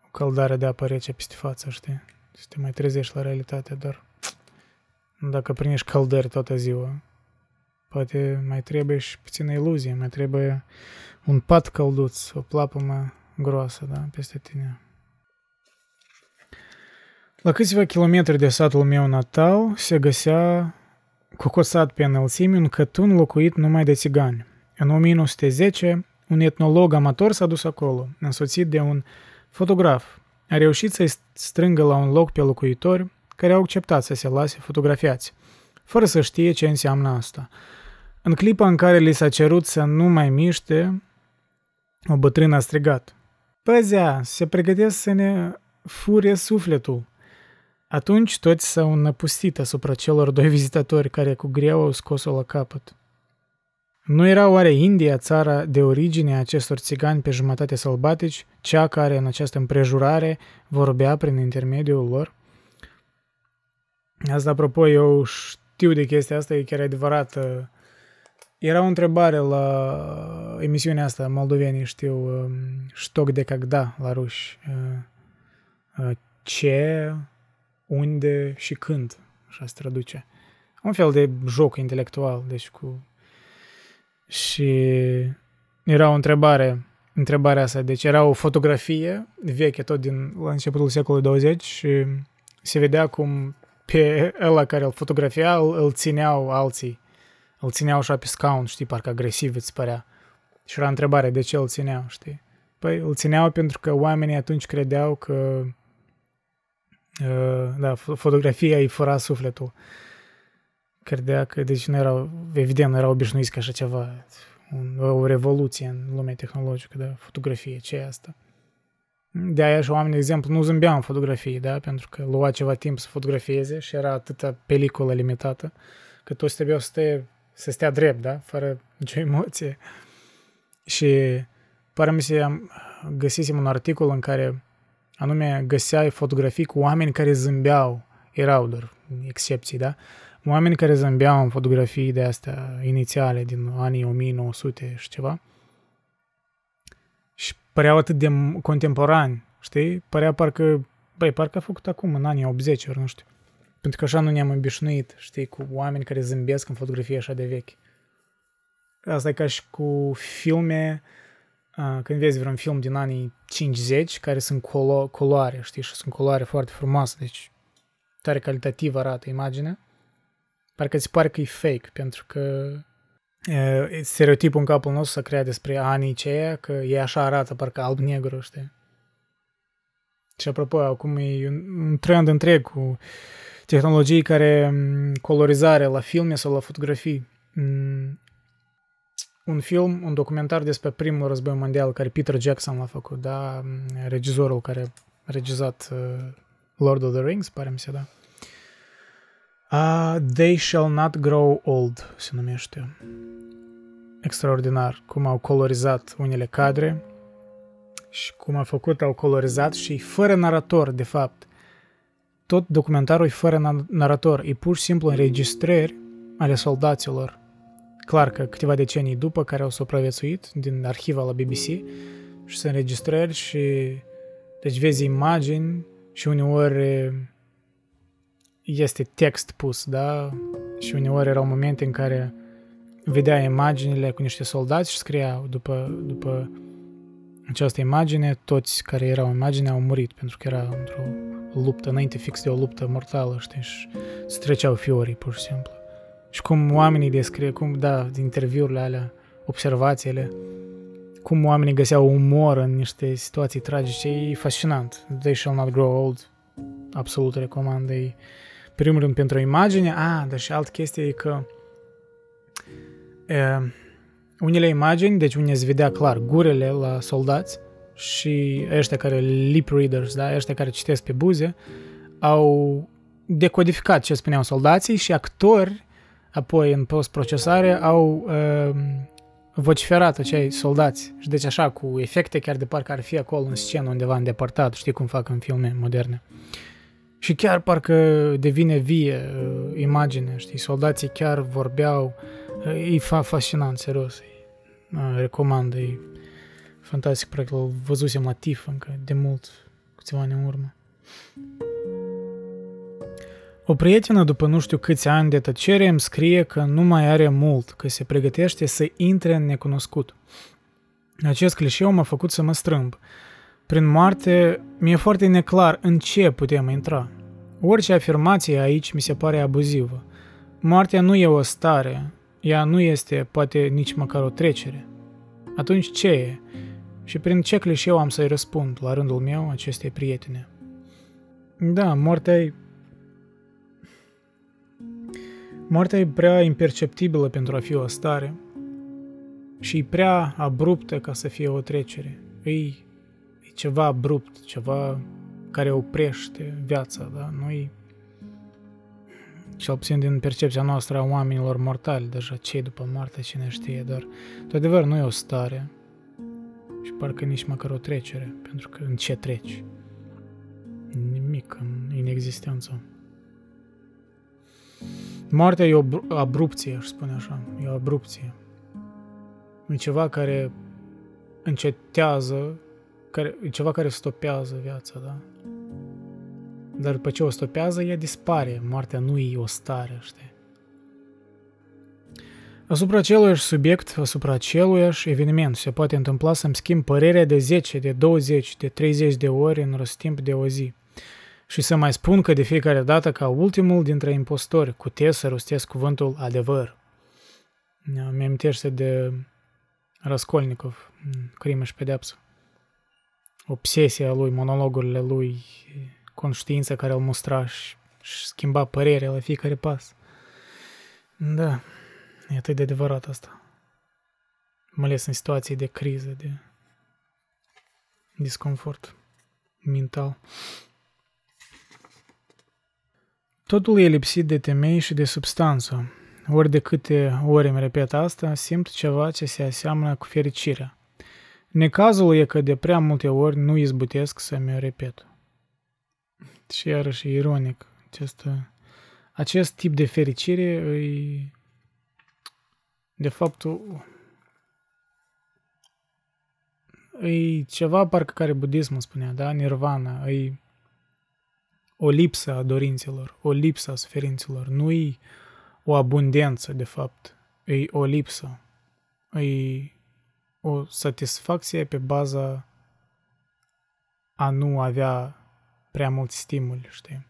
o căldare de apă rece peste față, știi? Să te mai trezești la realitate, dar dacă prinești căldări toată ziua, poate mai trebuie și puțină iluzie, mai trebuie un pat călduț, o plapumă groasă, da, peste tine. La câțiva kilometri de satul meu natal se găsea cocosat pe înălțime un cătun locuit numai de țigani. În 1910, un etnolog amator s-a dus acolo, însoțit de un fotograf. A reușit să-i strângă la un loc pe locuitori care au acceptat să se lase fotografiați, fără să știe ce înseamnă asta. În clipa în care li s-a cerut să nu mai miște, o bătrână a strigat. Păzea, se pregătesc să ne fure sufletul. Atunci toți s-au înnăpustit asupra celor doi vizitatori care cu greu au scos-o la capăt. Nu era oare India țara de origine a acestor țigani pe jumătate sălbatici, cea care în această împrejurare vorbea prin intermediul lor? Asta, apropo, eu știu de chestia asta, e chiar adevărat. Uh, era o întrebare la emisiunea asta, moldovenii știu, um, ștoc de cagda la ruși. Uh, uh, ce unde și când, așa se traduce. Un fel de joc intelectual, deci cu... Și era o întrebare, întrebarea asta, deci era o fotografie veche, tot din la începutul secolului 20 și se vedea cum pe ăla care îl fotografia îl, îl țineau alții. Îl țineau așa pe scaun, știi, parcă agresiv îți părea. Și era întrebare, de ce îl țineau, știi? Păi îl țineau pentru că oamenii atunci credeau că uh, da, fotografia îi fura sufletul. Credea că, deci nu erau, evident, nu erau obișnuiți ca așa ceva, un, o revoluție în lumea tehnologică, da, fotografie, ce e asta? De aia și oamenii, de exemplu, nu zâmbeau în fotografii, da? Pentru că lua ceva timp să fotografieze și era atâta peliculă limitată că toți trebuiau să stea, să stea drept, da? Fără nicio emoție. Și pare mi se am găsisem un articol în care anume găseai fotografii cu oameni care zâmbeau. Erau doar excepții, da? Oameni care zâmbeau în fotografii de astea inițiale din anii 1900 și ceva și păreau atât de contemporani, știi? Părea parcă, băi, parcă a făcut acum, în anii 80, ori nu știu. Pentru că așa nu ne-am obișnuit, știi, cu oameni care zâmbesc în fotografie așa de vechi. Asta e ca și cu filme, când vezi vreun film din anii 50, care sunt colo- coloare, știi, și sunt coloare foarte frumoase, deci tare calitativ arată imaginea, parcă ți pare că e fake, pentru că e, stereotipul în capul nostru s-a creat despre anii ceia, că e așa arată, parcă alb-negru, știi? Și apropo, acum e un, un trend întreg cu tehnologii care colorizare la filme sau la fotografii. Un film, un documentar despre primul război mondial care Peter Jackson l-a făcut, da? Regizorul care a regizat uh, Lord of the Rings, pare mi se, da? Uh, They Shall Not Grow Old se numește. Extraordinar cum au colorizat unele cadre și cum a făcut, au colorizat și fără narator, de fapt. Tot documentarul e fără narator, e pur și simplu înregistrări ale soldaților. Clar că câteva decenii după care au supraviețuit din arhiva la BBC și sunt înregistrări și deci vezi imagini și uneori este text pus, da? Și uneori erau momente în care vedea imaginile cu niște soldați și scria după, după această imagine, toți care erau în imagine au murit pentru că era într-o luptă, înainte fix de o luptă mortală, știi, și se treceau fiorii, pur și simplu. Și cum oamenii descrie, cum, da, din interviurile alea, observațiile, cum oamenii găseau umor în niște situații tragice, e fascinant. They Shall Not Grow Old, absolut recomand, e primul rând pentru imagine, a, dar și altă chestie e că e, unele imagini, deci unde se vedea clar gurele la soldați și ăștia care lip readers, da, ăștia care citesc pe buze, au decodificat ce spuneau soldații și actori apoi în post-procesare au uh, vociferat acei soldați. Și deci așa, cu efecte chiar de parcă ar fi acolo în scenă undeva îndepărtat, știi cum fac în filme moderne. Și chiar parcă devine vie uh, imaginea, știi, soldații chiar vorbeau, uh, e fa- fascinant, serios, uh, recomand, e fantastic proiect, l văzusem la TIF încă de mult, câțiva ani în urmă. O prietenă, după nu știu câți ani de tăcere, îmi scrie că nu mai are mult, că se pregătește să intre în necunoscut. Acest clișeu m-a făcut să mă strâmb. Prin moarte, mi-e foarte neclar în ce putem intra. Orice afirmație aici mi se pare abuzivă. Moartea nu e o stare, ea nu este poate nici măcar o trecere. Atunci ce e? Și prin ce clișeu am să-i răspund la rândul meu acestei prietene? Da, moartea e... Moartea e prea imperceptibilă pentru a fi o stare și e prea abruptă ca să fie o trecere. E, e ceva abrupt, ceva care oprește viața, da? Noi, cel puțin din percepția noastră a oamenilor mortali, deja cei după moarte, cine știe, dar, de adevăr, nu e o stare și parcă nici măcar o trecere, pentru că în ce treci? Nimic în inexistență. Moartea e o abrupție, aș spune așa, e o abrupție. E ceva care încetează, care, e ceva care stopează viața, da? Dar după ce o stopează, ea dispare. Moartea nu e o stare, știi? Asupra aceluiași subiect, asupra aceluiași eveniment, se poate întâmpla să-mi schimb părerea de 10, de 20, de 30 de ori în răstimp de o zi. Și să mai spun că de fiecare dată ca ultimul dintre impostori cu te să rostesc cuvântul adevăr. Mi-amintește de Raskolnikov, Crimă și Pedepsă. Obsesia lui, monologurile lui, conștiința care îl mustra și, și schimba părerea la fiecare pas. Da, e atât de adevărat asta. Mai ales în situații de criză, de disconfort. mental. Totul e lipsit de temei și de substanță. Ori de câte ori îmi repet asta, simt ceva ce se aseamănă cu fericirea. Necazul e că de prea multe ori nu izbutesc să mi-o repet. Și iarăși ironic, acest, acest tip de fericire e de fapt e ceva parcă care budismul spunea, da? Nirvana, e o lipsă a dorințelor, o lipsă a suferințelor, nu e o abundență, de fapt, e o lipsă, e o satisfacție pe baza a nu avea prea mult stimuli, știi?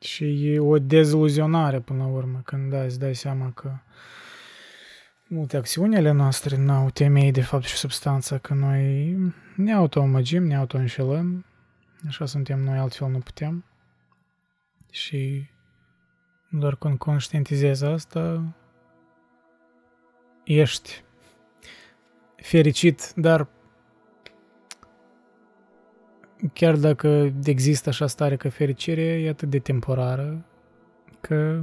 Și e o deziluzionare până la urmă, când da, îți dai seama că multe acțiunile noastre nu au temei de fapt și substanță, că noi ne autoamăgim, ne autoînșelăm, așa suntem noi, altfel nu putem. Și doar când conștientizezi asta, ești fericit, dar chiar dacă există așa stare că fericire e atât de temporară, că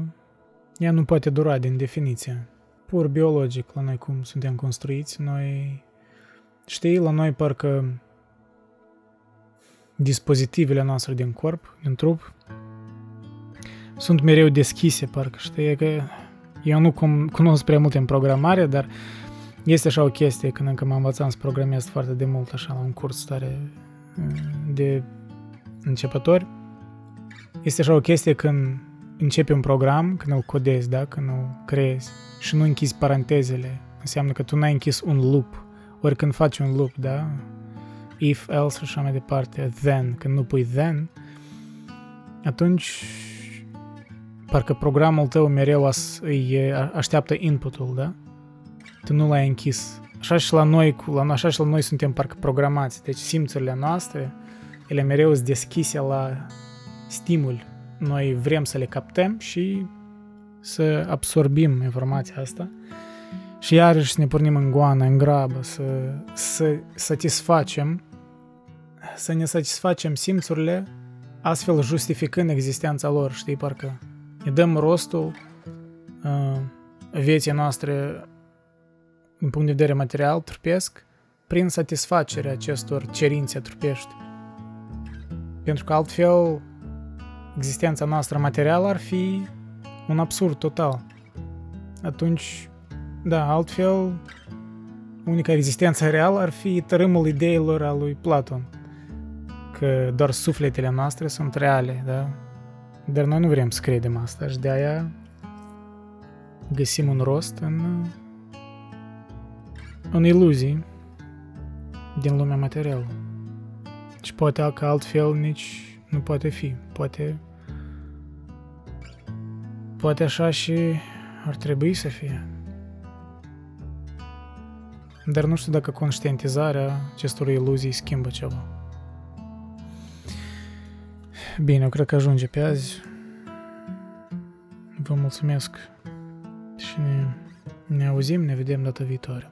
ea nu poate dura din definiție. Pur biologic, la noi cum suntem construiți, noi, știi, la noi parcă dispozitivele noastre din corp, din trup, sunt mereu deschise, parcă, știi, că eu nu cunosc prea mult în programare, dar este așa o chestie când încă mă învățam să programez foarte de mult, așa, la un curs tare de începători. Este așa o chestie când începi un program, când îl codezi, da? când îl creezi și nu închizi parantezele, înseamnă că tu n-ai închis un loop. Ori când faci un loop, da? If, else și așa mai departe, then, când nu pui then, atunci parcă programul tău mereu as, îi așteaptă inputul, da? Tu nu l-ai închis. Așa și la noi, la, așa și la noi suntem parcă programați. Deci simțurile noastre, ele mereu sunt deschise la stimul. Noi vrem să le captăm și să absorbim informația asta și iarăși să ne pornim în goană, în grabă, să, să satisfacem, să ne satisfacem simțurile, astfel justificând existența lor, știi, parcă ne dăm rostul uh, vieții noastre din punct de vedere material, trupesc, prin satisfacerea acestor cerințe trupești. Pentru că altfel existența noastră materială ar fi un absurd total. Atunci, da, altfel, unica existență reală ar fi tărâmul ideilor al lui Platon, că doar sufletele noastre sunt reale, da? Dar noi nu vrem să credem asta și de aia găsim un rost în, în iluzii din lumea materială. Și poate că altfel nici nu poate fi. Poate, poate așa și ar trebui să fie. Dar nu știu dacă conștientizarea acestor iluzii schimbă ceva. Bine, eu cred că ajunge pe azi. Vă mulțumesc și ne, ne auzim, ne vedem data viitoare.